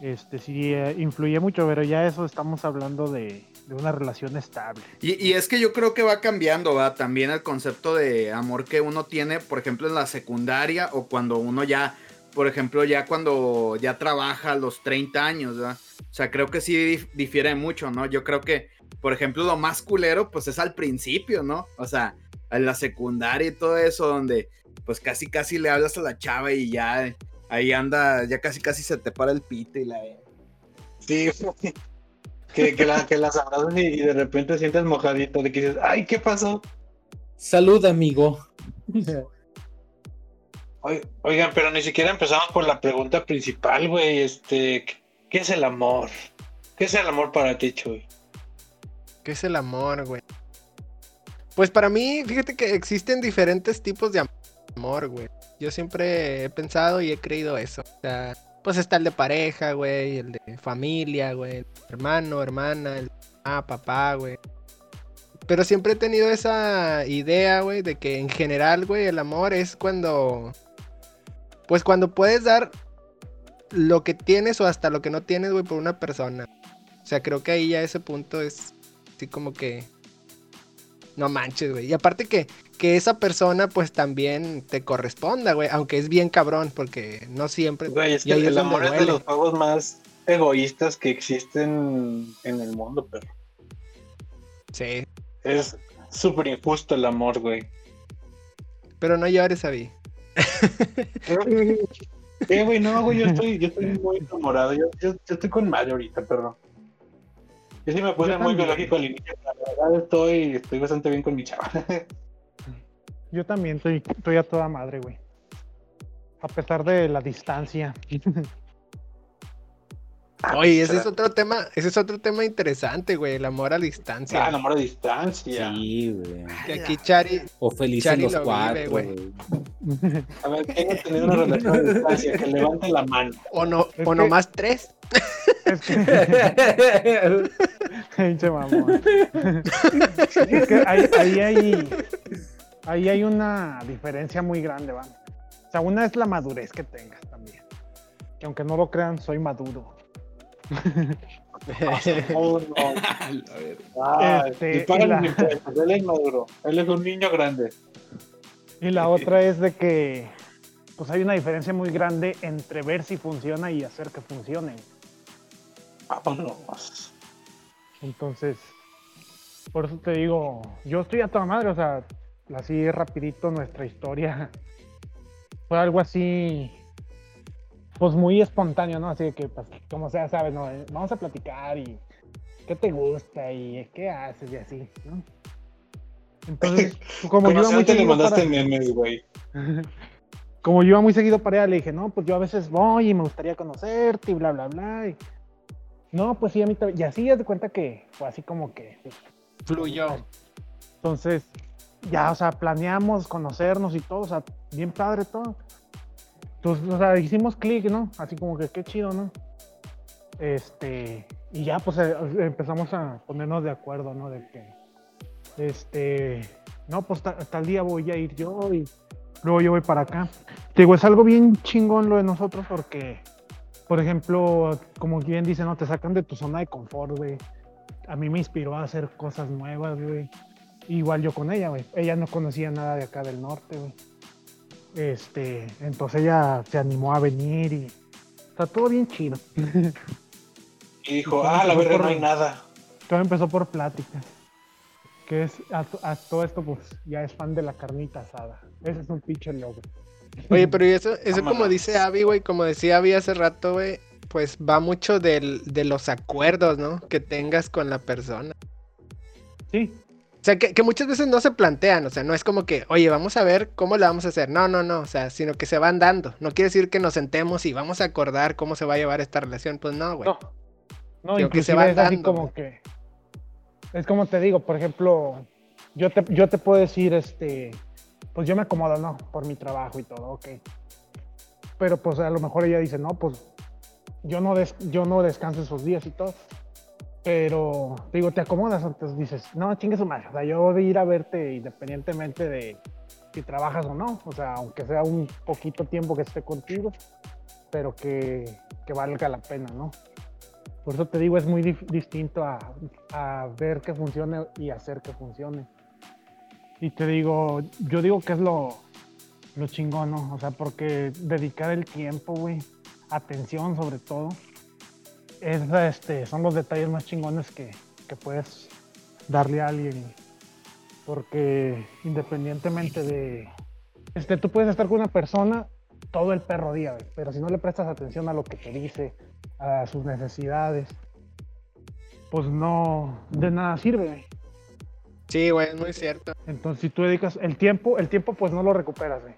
este sí eh, influye mucho, pero ya eso estamos hablando de, de una relación estable. Y, y es que yo creo que va cambiando, va también el concepto de amor que uno tiene, por ejemplo, en la secundaria o cuando uno ya, por ejemplo, ya cuando ya trabaja a los 30 años, ¿verdad? O sea, creo que sí dif- difiere mucho, ¿no? Yo creo que, por ejemplo, lo más culero, pues es al principio, ¿no? O sea, en la secundaria y todo eso, donde pues casi casi le hablas a la chava y ya ahí anda, ya casi casi se te para el pito y la... Sí, que, que, la, que las abrazas y, y de repente sientes mojadito, de que dices, ay, ¿qué pasó? Salud, amigo. Oi- Oigan, pero ni siquiera empezamos por la pregunta principal, güey. Este, ¿qué es el amor? ¿Qué es el amor para ti, Chuy? ¿Qué es el amor, güey? Pues para mí, fíjate que existen diferentes tipos de am- amor, güey. Yo siempre he pensado y he creído eso. O sea, pues está el de pareja, güey, el de familia, güey, el hermano, hermana, el ah, papá, güey. Pero siempre he tenido esa idea, güey, de que en general, güey, el amor es cuando. Pues cuando puedes dar lo que tienes o hasta lo que no tienes, güey, por una persona. O sea, creo que ahí ya ese punto es así como que. No manches, güey. Y aparte que, que esa persona, pues también te corresponda, güey. Aunque es bien cabrón, porque no siempre. Güey, es que el amor es de los juegos más egoístas que existen en el mundo, pero Sí. es súper injusto el amor, güey. Pero no llores, Avi. Eh, güey, no, güey, yo estoy, yo estoy muy enamorado. Yo, yo, yo estoy con madre ahorita, perdón. Yo sí me puse muy también. biológico al inicio. La verdad estoy, estoy bastante bien con mi chava. Yo también estoy, estoy a toda madre, güey. A pesar de la distancia. Oye, ese es otro tema, ese es otro tema interesante, güey. El amor a distancia. Ah, el amor a distancia. Sí, güey. Que aquí Chari, O felices Chari los lo cuatro, güey. güey. A ver, ¿quién ha tenido una relación a distancia? Que levante la mano. o no, Es o que- nomás tres. Es que. Pinche mamón. Es que ahí, ahí hay. Ahí hay una diferencia muy grande, ¿va? O sea, una es la madurez que tengas también. Que aunque no lo crean, soy maduro. No. Ah, Este, la-. Él es maduro. Él es un niño grande. Y la otra es de que. Pues hay una diferencia muy grande entre ver si funciona y hacer que funcione. Vámonos. Entonces, por eso te digo, yo estoy a toda madre, o sea, así rapidito nuestra historia fue algo así, pues muy espontáneo, ¿no? Así que, pues, como sea, sabes, ¿no? Eh, Vamos a platicar y qué te gusta y qué haces y así, ¿no? Entonces, como yo iba muy seguido mandaste para, memes, güey. como yo iba muy seguido para allá, le dije, no, pues yo a veces voy y me gustaría conocerte y bla, bla, bla. Y, no, pues sí, a mí también. Y así, haz de cuenta que fue así como que, Fluyó. Entonces, ya, o sea, planeamos conocernos y todo, o sea, bien padre todo. Entonces, o sea, hicimos clic, ¿no? Así como que qué chido, ¿no? Este, y ya, pues eh, empezamos a ponernos de acuerdo, ¿no? De que, este, no, pues ta- tal día voy a ir yo y luego yo voy para acá. Te digo, es algo bien chingón lo de nosotros porque, por ejemplo, como bien dice, ¿no? Te sacan de tu zona de confort, güey. A mí me inspiró a hacer cosas nuevas, güey. Igual yo con ella, güey. Ella no conocía nada de acá del norte, güey. Este, entonces ella se animó a venir y está todo bien chido. Y dijo, ah, la verga, no hay nada. Todo empezó por pláticas. Que es, a, to- a todo esto, pues, ya es fan de la carnita asada. Ese es un pinche logro. Oye, pero y eso, eso como Vámonos. dice Abby, güey, como decía Abby hace rato, güey, pues va mucho del, de los acuerdos, ¿no? Que tengas con la persona. Sí, O sea, que, que muchas veces no se plantean, o sea, no es como que, oye, vamos a ver cómo le vamos a hacer. No, no, no, o sea, sino que se van dando. No quiere decir que nos sentemos y vamos a acordar cómo se va a llevar esta relación. Pues no, güey. no. No, Digo, que se van es así dando, como güey. que. Es como te digo, por ejemplo, yo te, yo te puedo decir, este, pues yo me acomodo, ¿no? Por mi trabajo y todo, ok. Pero pues a lo mejor ella dice, no, pues yo no, des- yo no descanso esos días y todo. Pero, te digo, te acomodas, entonces dices, no, chingue su madre. O sea, yo voy a ir a verte independientemente de si trabajas o no. O sea, aunque sea un poquito tiempo que esté contigo. pero que, valga la pena, ¿no? Por eso te digo, es muy distinto a, a ver que funcione y hacer que funcione. Y te digo, yo digo que es lo, lo chingón, ¿no? O sea, porque dedicar el tiempo, güey, atención sobre todo, es, este, son los detalles más chingones que, que puedes darle a alguien. Porque independientemente de... Este, tú puedes estar con una persona todo el perro día, pero si no le prestas atención a lo que te dice, a sus necesidades, pues no, de nada sirve, güey. Sí, güey, es muy cierto. Entonces, si tú dedicas el tiempo, el tiempo pues no lo recuperas, güey.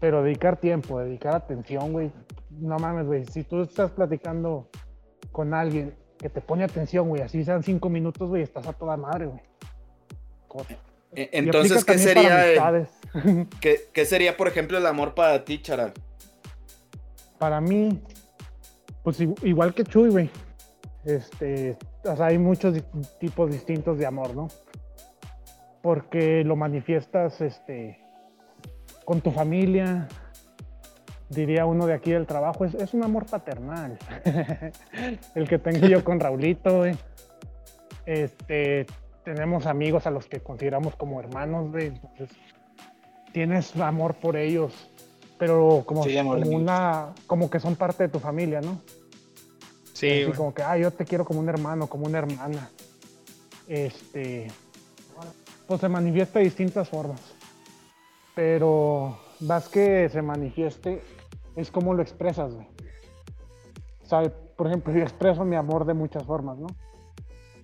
Pero dedicar tiempo, dedicar atención, güey. No mames, güey. Si tú estás platicando con alguien que te pone atención, güey, así sean cinco minutos, güey, estás a toda madre, güey. E- Entonces, ¿qué sería, eh. ¿qué, qué sería, por ejemplo, el amor para ti, Charal? Para mí, pues igual que Chuy, güey. Este, o sea, hay muchos tipos distintos de amor, ¿no? Porque lo manifiestas, este, con tu familia, diría uno de aquí del trabajo, es, es un amor paternal. El que tengo yo con Raulito, güey. Este, tenemos amigos a los que consideramos como hermanos, güey. Entonces, tienes amor por ellos, pero como, Sí, amor de como una, como que son parte de tu familia, ¿no? Sí, Así como que, ah, yo te quiero como un hermano, como una hermana. Este, pues se manifiesta de distintas formas. Pero más que se manifieste, es como lo expresas, güey. O sea, por ejemplo, yo expreso mi amor de muchas formas, ¿no?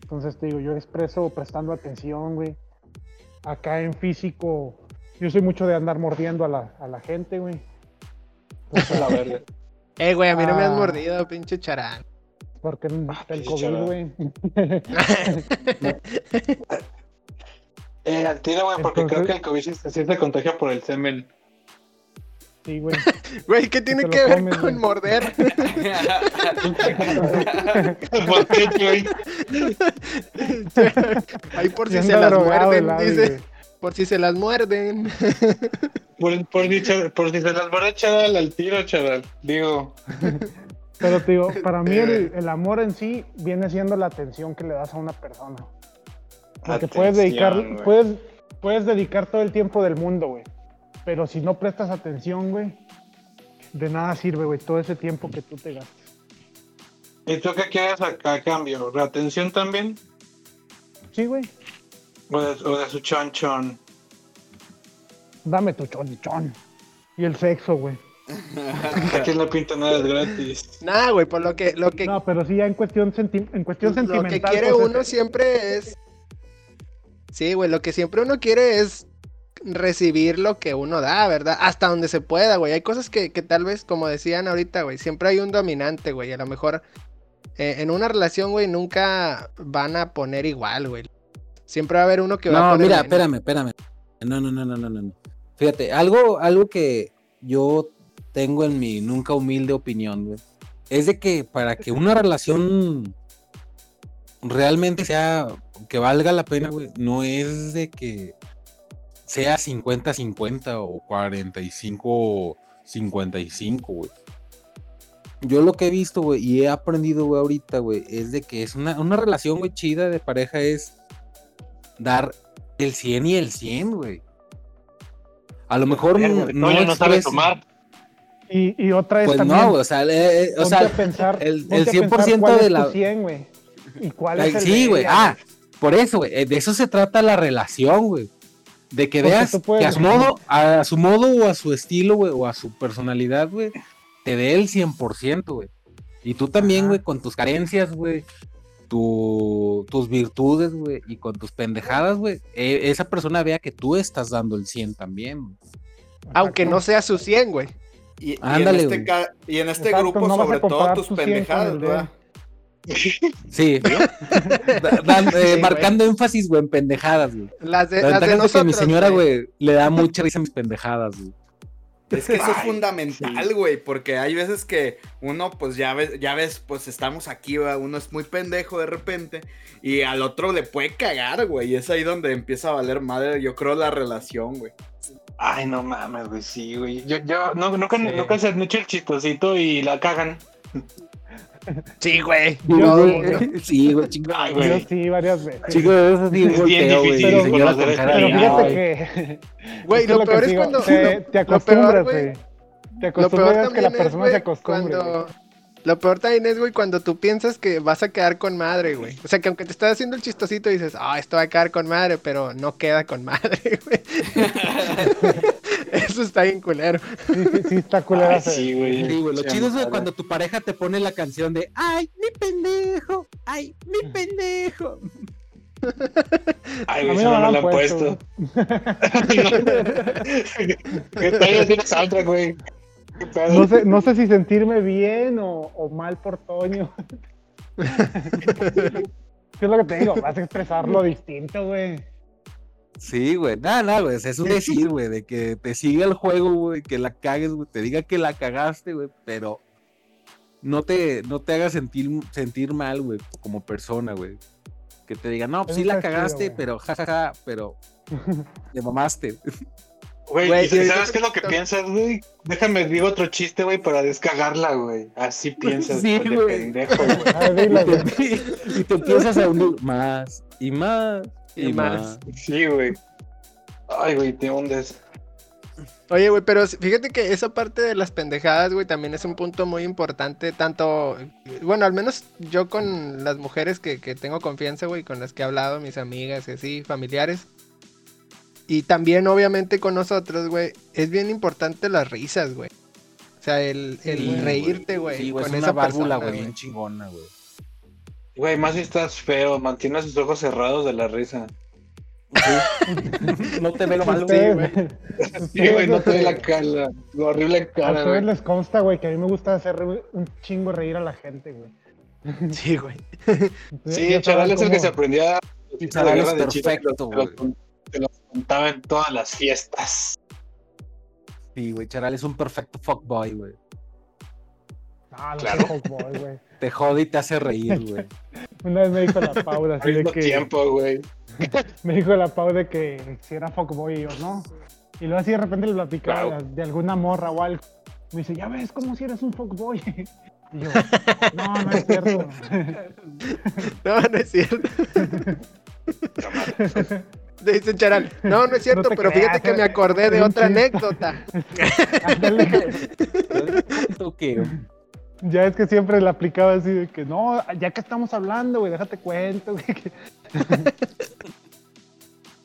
Entonces te digo, yo expreso prestando atención, güey. Acá en físico, yo soy mucho de andar mordiendo a la, a la gente, güey. La verga. Eh, güey, a mí no me has Ah. mordido, pinche charán. Porque el Ah, el pinche COVID, güey. Eh, al tiro, güey, porque Entonces- creo que el COVID sí, sí se contagia por el semen. Sí, güey. Güey, ¿qué tiene que ver comes, con güey. morder? Ahí por si se las muerden, dice. güey. Por si se las muerden. Por, por, si, cha- por si se las a echar al tiro, chaval. Digo, Pero te digo, para mí el, el amor en sí viene siendo la atención que le das a una persona. Porque puedes dedicar, güey. puedes, puedes dedicar todo el tiempo del mundo, güey. Pero si no prestas atención, güey, de nada sirve, güey, todo ese tiempo que tú te gastas. ¿Y tú qué quieres a, a cambio? ¿La atención también? Sí, güey. ¿O de, o de su chon chon? Dame tu chonichón. Y el sexo, güey. Aquí en la pinta nada es gratis. Nah, güey, por lo que, lo que, No, pero sí ya en cuestión, senti- en cuestión lo sentimental. que quiere pues, uno es- siempre es. Sí, güey, lo que siempre uno quiere es recibir lo que uno da, ¿verdad? Hasta donde se pueda, güey. Hay cosas que, que tal vez, como decían ahorita, güey, siempre hay un dominante, güey. A lo mejor eh, en una relación, güey, nunca van a poner igual, güey. Siempre va a haber uno que va a No, poner. mira, menos. espérame, espérame. No, no, no, no, no, no. no. Fíjate, algo, algo que yo tengo en mi nunca humilde opinión, güey, es de que para que una relación realmente sea, que valga la pena, güey, no es de que sea 50-50 o 45-55, güey. Yo lo que he visto, güey, y he aprendido, güey, ahorita, güey, es de que es una, una relación, güey, chida de pareja es dar el 100 y el 100, güey. A lo mejor no, no no sabe tomar. Y, y otra es Pues también. no, güey, o sea, eh, eh, o sea, pensar, el- el ponte a pensar 100% cuál de es la- tu 100, güey. ¿Y cuál es el sí, güey. Ah, por eso, güey. eh, De eso se trata la relación, güey. De que veas puedes- que a su modo, a su modo o a su estilo, güey, o a su personalidad, güey, te dé el 100%, güey. Y tú también, güey, con tus carencias, güey, tu- tus virtudes, güey, y con tus pendejadas, güey, eh, esa persona vea que tú estás dando el 100 también. güey. Aunque no sea su 100, güey. Y, y Ándale, en este, y en este Exacto, grupo, no sobre todo tus tu 100 con pendejadas, ¿verdad? Sí. Da- eh, marcando énfasis, güey, en pendejadas, güey. Las de, La las de ventaja es de que nosotros. mi señora, güey, le da mucha risa a mis pendejadas, güey. Es que eso es fundamental, güey, porque hay veces que uno, pues ya ves, ya ves, pues estamos aquí, uno es muy pendejo de repente y al otro le puede cagar, güey, y es ahí donde empieza a valer madre, yo creo, la relación, güey. Ay, no mames, güey, sí, güey. Yo, yo, no, nunca, Sí. nunca se han hecho el chistosito y la cagan. Sí, güey. No, güey, güey. Sí, güey, chingo. Ay, Yo güey. sí, varias veces. Chico, eso sí, Es bien volteo, güey. difícil Señora con cara Pero fíjate "Ay". que. Güey, lo que peor es cuando. Te, lo- te lo acostumbras, güey, güey. Te Lo acostumbras que la también es, persona se güey, acostumbre. güey. cuando... Lo peor también es, güey, cuando tú piensas que vas a quedar con madre, güey. O sea, que aunque te estás haciendo el chistosito dices, ah, esto va a quedar con madre, pero no queda con madre, güey. Eso está bien culero. Sí, sí, sí, está culera. Ay, sí, güey. Sí, güey, lo Sí, chido es madre. cuando tu pareja te pone la canción de ¡Ay, mi pendejo! ¡Ay, mi pendejo! Ay, A güey, no no me lo han puesto. ¿Qué tal tiene soundtrack, güey? No sé, no sé si sentirme bien o, o mal por Toño. ¿Qué es lo que te digo? Vas a expresarlo distinto, güey. Sí, güey. Nada, nada, güey. Es un decir, güey, de que te siga el juego, güey, que la cagues, güey, te diga que la cagaste, güey, pero no te, no te hagas sentir, sentir mal, güey, como persona, güey. Que te diga, no, pues sí la chido, cagaste, pero jajaja, pero te mamaste. Güey, Güey, ¿y y ahorita ¿sabes qué es lo que piensas, güey? Déjame digo otro chiste, güey, para descagarla, güey. Así piensas, Sí, pues, de güey. pendejo, güey. Y te, y te empiezas a hundir más y más y, Y más. más. Sí, güey. Ay, güey, te hundes. Oye, güey, pero fíjate que esa parte de las pendejadas, güey, también es un punto muy importante, tanto, bueno, al menos yo con las mujeres que, que tengo confianza, güey, con las que he hablado, mis amigas y así, familiares, y también obviamente con nosotros, güey, es bien importante las risas, güey. O sea, el, el Sí, reírte, güey, Sí, güey, con es esa válvula, persona, güey, bien chingona, güey. Güey, más si estás feo, mantiene sus ojos cerrados de la risa. No te ve lo malo, Ustedes- güey. Sí, güey, no te ve ustedes- la cara, la horrible A cara, ustedes güey. les consta, güey, que a mí me gusta hacer un chingo reír a la gente, güey. Sí, güey. Sí, Charal es el que se aprendía Charal la es guerra de Chile, perfecto, güey. te los contaba en todas las fiestas. Sí, güey, Charal es un perfecto fuckboy, güey. Ah, Claro. güey. Te jode y te hace reír, güey. Una vez me dijo la Paula así de que. tiempo, güey. Me dijo la Pau de que si era fuckboy y yo, no. Y luego así de repente le platicaba Wow. de alguna morra o algo. Me dice, ya ves como si eres un fuckboy. Y yo, no, no es cierto. No, no es cierto. Le dicen Charal, no, no es cierto, No te pero creas, fíjate que me eh. acordé de otra chiste. anécdota. Ándale. Ya es que siempre le aplicaba así de que, no, ya que estamos hablando, güey, déjate cuento. güey, que-".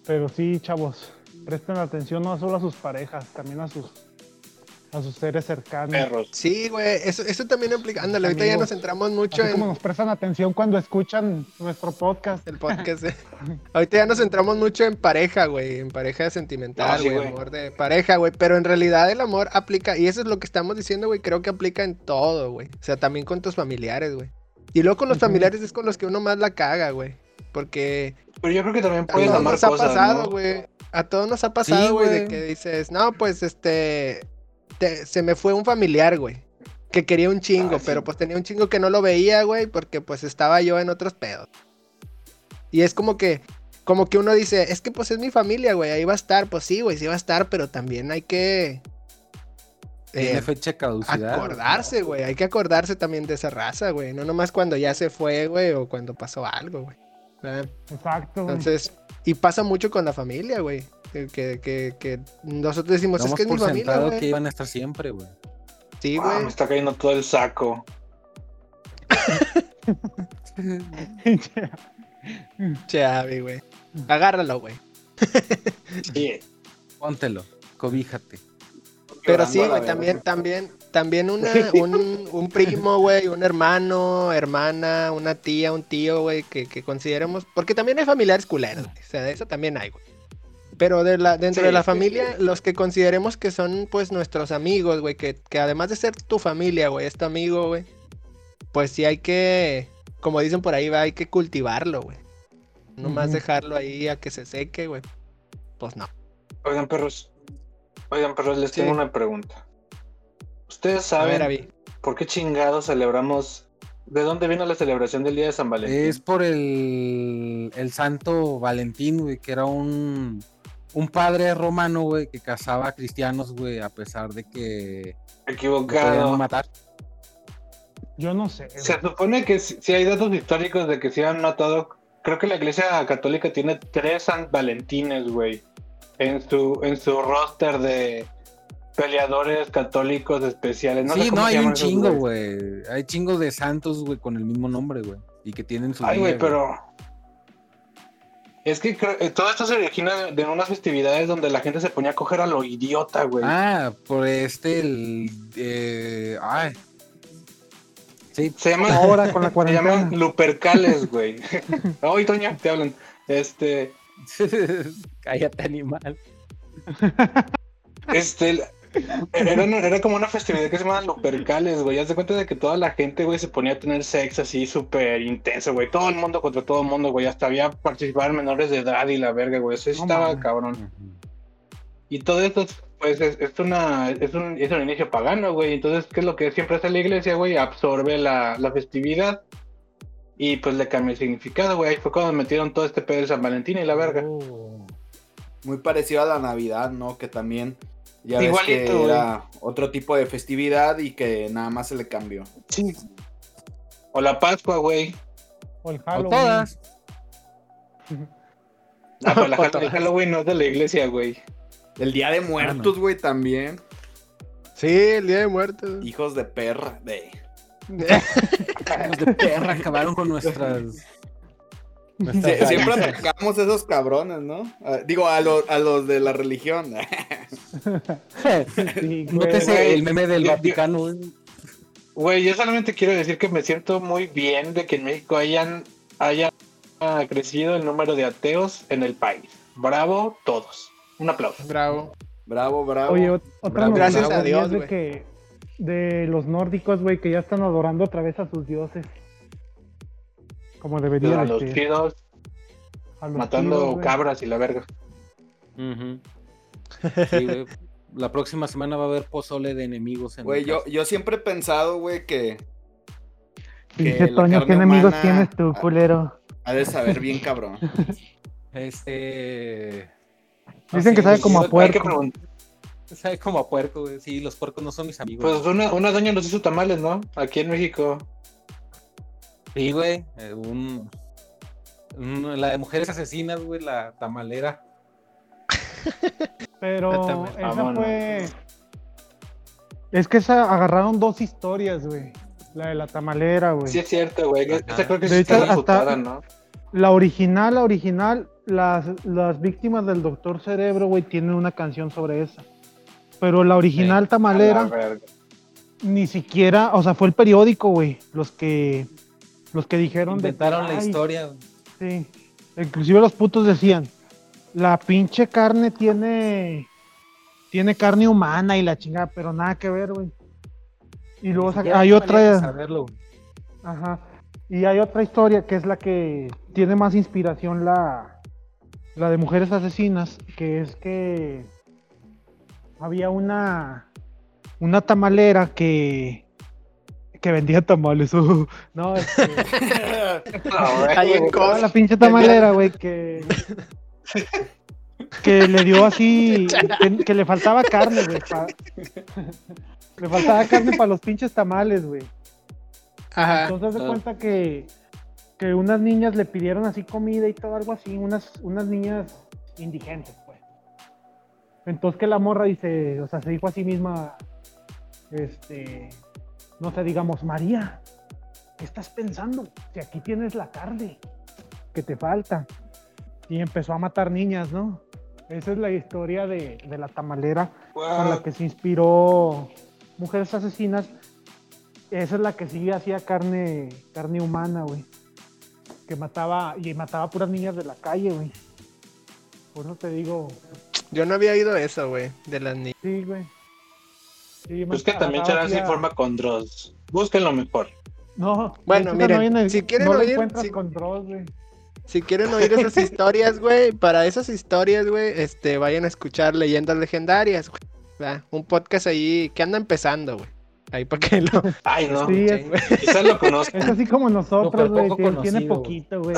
Pero sí, chavos, presten atención no solo a sus parejas, también a sus a sus seres cercanos. Perros. Sí, güey, eso, eso también aplica. Ándale, ahorita ya nos centramos mucho Así como en nos prestan atención cuando escuchan nuestro podcast. el podcast. eh. Ahorita ya nos centramos mucho en pareja, güey, en pareja sentimental, No, sí, güey, amor de pareja, güey. Pero en realidad el amor aplica, y eso es lo que estamos diciendo, güey, creo que aplica en todo, güey. O sea, también con tus familiares, güey. Y luego con los familiares es con los que uno más la caga, güey. Porque Pero yo creo que también a puedes todos amar nos ha cosas, pasado, ¿no? güey. A todos nos ha pasado, güey, de que dices, no, pues este, te- se me fue un familiar, güey. Que quería un chingo, Ah, sí. pero pues tenía un chingo que no lo veía, güey, porque pues estaba yo en otros pedos. Y es como que, como que uno dice, es que pues es mi familia, güey, ahí va a estar, pues sí, güey, sí va a estar, pero también hay que tiene eh, fecha de caducidad. acordarse, güey, hay que acordarse también de esa raza, güey, no nomás cuando ya se fue, güey, o cuando pasó algo, güey. Exacto. güey. Entonces, y pasa mucho con la familia, güey. Que, que, nosotros decimos, es que es mi familia, sentado güey. que iban a estar siempre, güey. Sí, Ah, me güey. está cayendo todo el saco. Chavi, güey. Agárralo, güey. Sí. Póntelo, cobíjate. Pero sí, güey, también, también, también una, un, un primo, güey, un hermano, hermana, una tía, un tío, güey, que, que consideremos, porque también hay familiares culeros, güey, o sea, de eso también hay, güey. Pero de la, dentro Sí, de la familia, sí. los que consideremos que son, pues, nuestros amigos, güey, que, que además de ser tu familia, güey, es tu amigo, güey, pues sí hay que, como dicen por ahí, va, hay que cultivarlo, güey. No más dejarlo ahí a que se seque, güey. Pues no. Oigan, perros. Oigan, perros, les Sí. tengo una pregunta. ¿Ustedes A ver, saben por qué chingados celebramos? ¿De dónde vino la celebración del Día de San Valentín? Es por el, el santo Valentín, güey, que era un, un padre romano, güey, que cazaba a cristianos, güey, a pesar de que Equivocado. matar. Yo no sé. Se supone que si si hay datos históricos de que se han matado. Creo que la iglesia católica tiene tres San Valentines, güey. En su, en su roster de peleadores católicos especiales. No sé sí, cómo no, hay un chingo, güey. Hay chingos de santos, güey, con el mismo nombre, güey. Y que tienen su Ay, güey, pero. Es que eh, todo esto se origina de unas festividades donde la gente se ponía a coger a lo idiota, güey. Ah, por este, el... eh, ay. Sí, Se llama, Ahora con la se cuarentena. llaman Lupercales, güey. Ay, Toña, te hablan. Este, cállate, animal. este, era, era como una festividad que se llama Lupercales, güey. Haz de cuenta de que toda la gente, güey, se ponía a tener sexo así súper intenso, güey. Todo el mundo contra todo el mundo, güey. Hasta había participar menores de edad y la verga, güey. Eso sí No estaba cabrón. Y todo esto, pues, es, es una, es, un, es un inicio pagano, güey. Entonces, ¿qué es lo que siempre hace la iglesia, güey? Absorbe la, la festividad y, pues, le cambia el significado, güey. Ahí fue cuando metieron todo este pedo de San Valentín y la verga. Oh. Muy parecido a la Navidad, ¿no? Que también ya ves Igualito, que güey. era otro tipo de festividad y que nada más se le cambió. Sí. O la Pascua, güey. O el O Halloween. todas. Ah, pero la O todas. el Halloween no es de la iglesia, güey. El Día de Muertos, güey, también. Sí, el Día de Muertos. Hijos de perra. De... Hijos de perra acabaron con nuestras. Sie- siempre atacamos a esos cabrones, ¿no? Ah, digo, a, lo- a los de la religión. Sí, ¿No te güey. sé el meme del Vaticano, güey? Güey, yo solamente quiero decir que me siento muy bien de que en México hayan, haya crecido el número de ateos en el país. Bravo, todos. Un aplauso. Bravo. bravo, bravo. Oye, ot- otra Bravo, gracias a güey, Dios, de que de los nórdicos, güey, que ya están adorando otra vez a sus dioses. Como A deberían los ser. chidos, A los matando chidos, cabras y la verga. Ujú. Sí, güey. La próxima semana va a haber pozole de enemigos en Güey, yo, yo siempre he pensado, güey, que Toño, ¿qué enemigos humana- tienes tú, culero? ha de saber bien cabrón. Este. Dicen que sabe como a puerco. Sabe como a puerco, güey. Sí, los puercos no son mis amigos. Pues una, una doña nos hizo tamales, ¿no? Aquí en México. Sí, güey. eh, un, un- la de mujeres asesinas, güey, la tamalera. Pero esa Vámonos. fue. Es que esa agarraron dos historias, güey. La de la tamalera, güey. Sí, es cierto, güey. Ajá. Esa creo que De hecho, hasta- ¿no? La original, la original, las, las víctimas del Doctor Cerebro, güey, tienen una canción sobre esa. Pero la original tamalera, ni siquiera, o sea, fue el periódico, güey, los que los que dijeron Inventaron la "Ay, historia. Sí. Inclusive los putos decían, la pinche carne tiene tiene carne humana y la chingada, pero nada que ver, güey. Y luego siquiera hay otra, saberlo, ajá, y hay otra historia que es la que tiene más inspiración la la de mujeres asesinas, que es que había una una tamalera que que vendía tamales. uh, no, este, No, güey. Ahí en Costco. la pinche tamalera, güey, que. que le dio así. Que, que le faltaba carne, güey. pa- le faltaba carne para los pinches tamales, güey. Ajá. Entonces se Ah. cuenta que. Que unas niñas le pidieron así comida y todo, algo así. Unas, unas niñas indigentes, pues. Entonces que la morra dice. O sea, se dijo a sí misma. Este. No sé, digamos, María. ¿Qué estás pensando? Si aquí tienes la carne que te falta. Y empezó a matar niñas, ¿no? Esa es la historia de, de la tamalera con la que se inspiró Mujeres Asesinas. Esa es la que sí hacía carne, carne humana, güey. Que mataba, y mataba puras niñas de la calle, güey. Por eso te digo, Yo no había oído eso, güey, de las niñas. sí, güey. Sí, Pues que también Charan se informa con Dross. Búsquenlo mejor. No, Bueno, miren, no viene- si quieren no oír, encuentras si- con Dross, güey. Si quieren oír esas historias, güey, para esas historias, güey, este, vayan a escuchar Leyendas Legendarias, güey. Un podcast ahí que anda empezando, güey. Ahí para que lo Ay, no. Sí, güey. Quizás lo conozcan. Es así como nosotros, güey, tiene poquito, güey.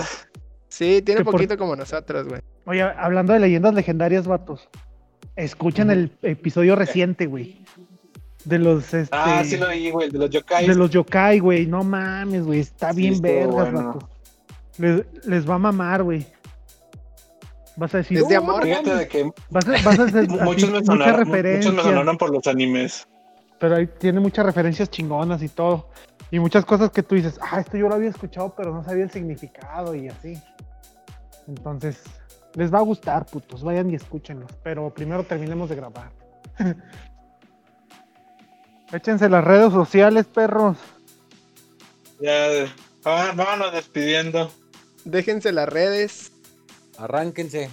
Sí, tiene Que por- poquito como nosotros, güey. Oye, hablando de leyendas legendarias, vatos. Escuchen el episodio reciente, güey. De los este, Ah, sí lo oí, güey, de los yokai. de los yokai, güey. No mames, güey. Está Sí, bien vergas, bueno. Les, les va a mamar, güey. Vas a decir, Es de "Oh, amor". Fíjate mames". de que Vas a, vas a hacer muchos me muchas sonaron, muchos me sonaron por los animes. Pero ahí tiene muchas referencias chingonas y todo. Y muchas cosas que tú dices, ah, esto yo lo había escuchado, pero no sabía el significado y así. Entonces, les va a gustar, putos. Vayan y escúchenlos. Pero primero terminemos de grabar. Échense las redes sociales, perros. Ya, ah, vámonos despidiendo. Déjense las redes. Arránquense.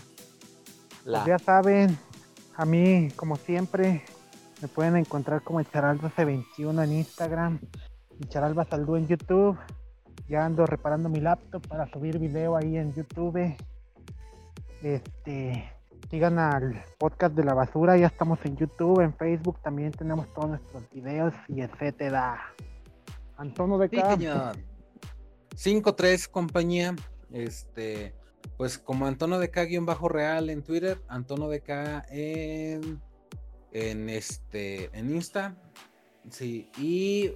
Pues La. ya saben, a mí, como siempre, me pueden encontrar como Echaralba21 en Instagram y Charalba Saldú en YouTube. Ya ando reparando mi laptop para subir video ahí en YouTube. Este, sigan al podcast de la basura, ya estamos en YouTube, en Facebook también tenemos todos nuestros videos y etcétera. Antonio de Sí, K. señor. 5-3 compañía. Este, pues como Antonio de K bajo real en Twitter, Antonio de K en, en este en Insta. Sí, y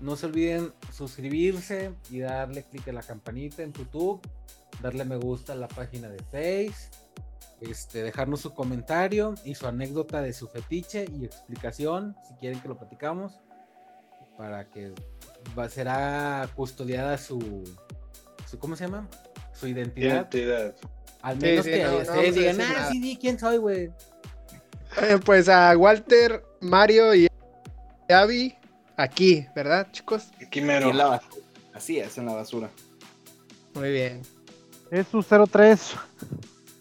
no se olviden suscribirse y darle clic a la campanita en YouTube, darle me gusta a la página de Face, este, dejarnos su comentario y su anécdota de su fetiche y explicación, si quieren que lo platicamos, para que va, será custodiada su, su ¿cómo se llama? Su identidad. Identidad. Al Sí, menos sí, que no, ustedes digan, ah, nada". sí, di quién soy, güey. Eh, pues a Walter, Mario y Abby aquí, ¿verdad, chicos? Aquí mero. en la basura. Así es, en la basura. Muy bien. Es su 03.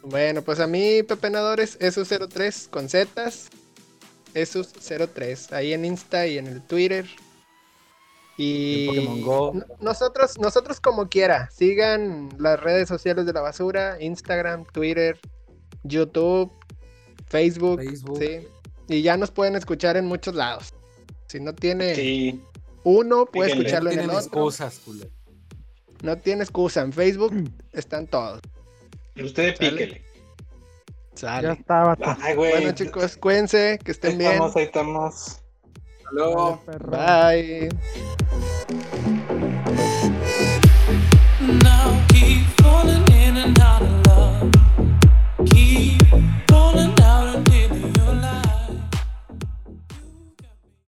Bueno, pues a mí, Pepenadores, Esus03 con Zetas. Esus03. Ahí en Insta y en el Twitter. Y Pokémon Go. Nosotros, nosotros como quiera, sigan las redes sociales de la basura, Instagram, Twitter, YouTube, Facebook, Facebook. sí. Y ya nos pueden escuchar en muchos lados. Si no tiene Sí. uno, puede Fíjenle. escucharlo en el otro. excusas, culero. No tiene excusa. En Facebook están todos. Usted ¿Sale? píquele. Ya estaba. Bueno, chicos, cuídense, que estén ahí bien. Estamos, ahí estamos. Hasta Bye. Now.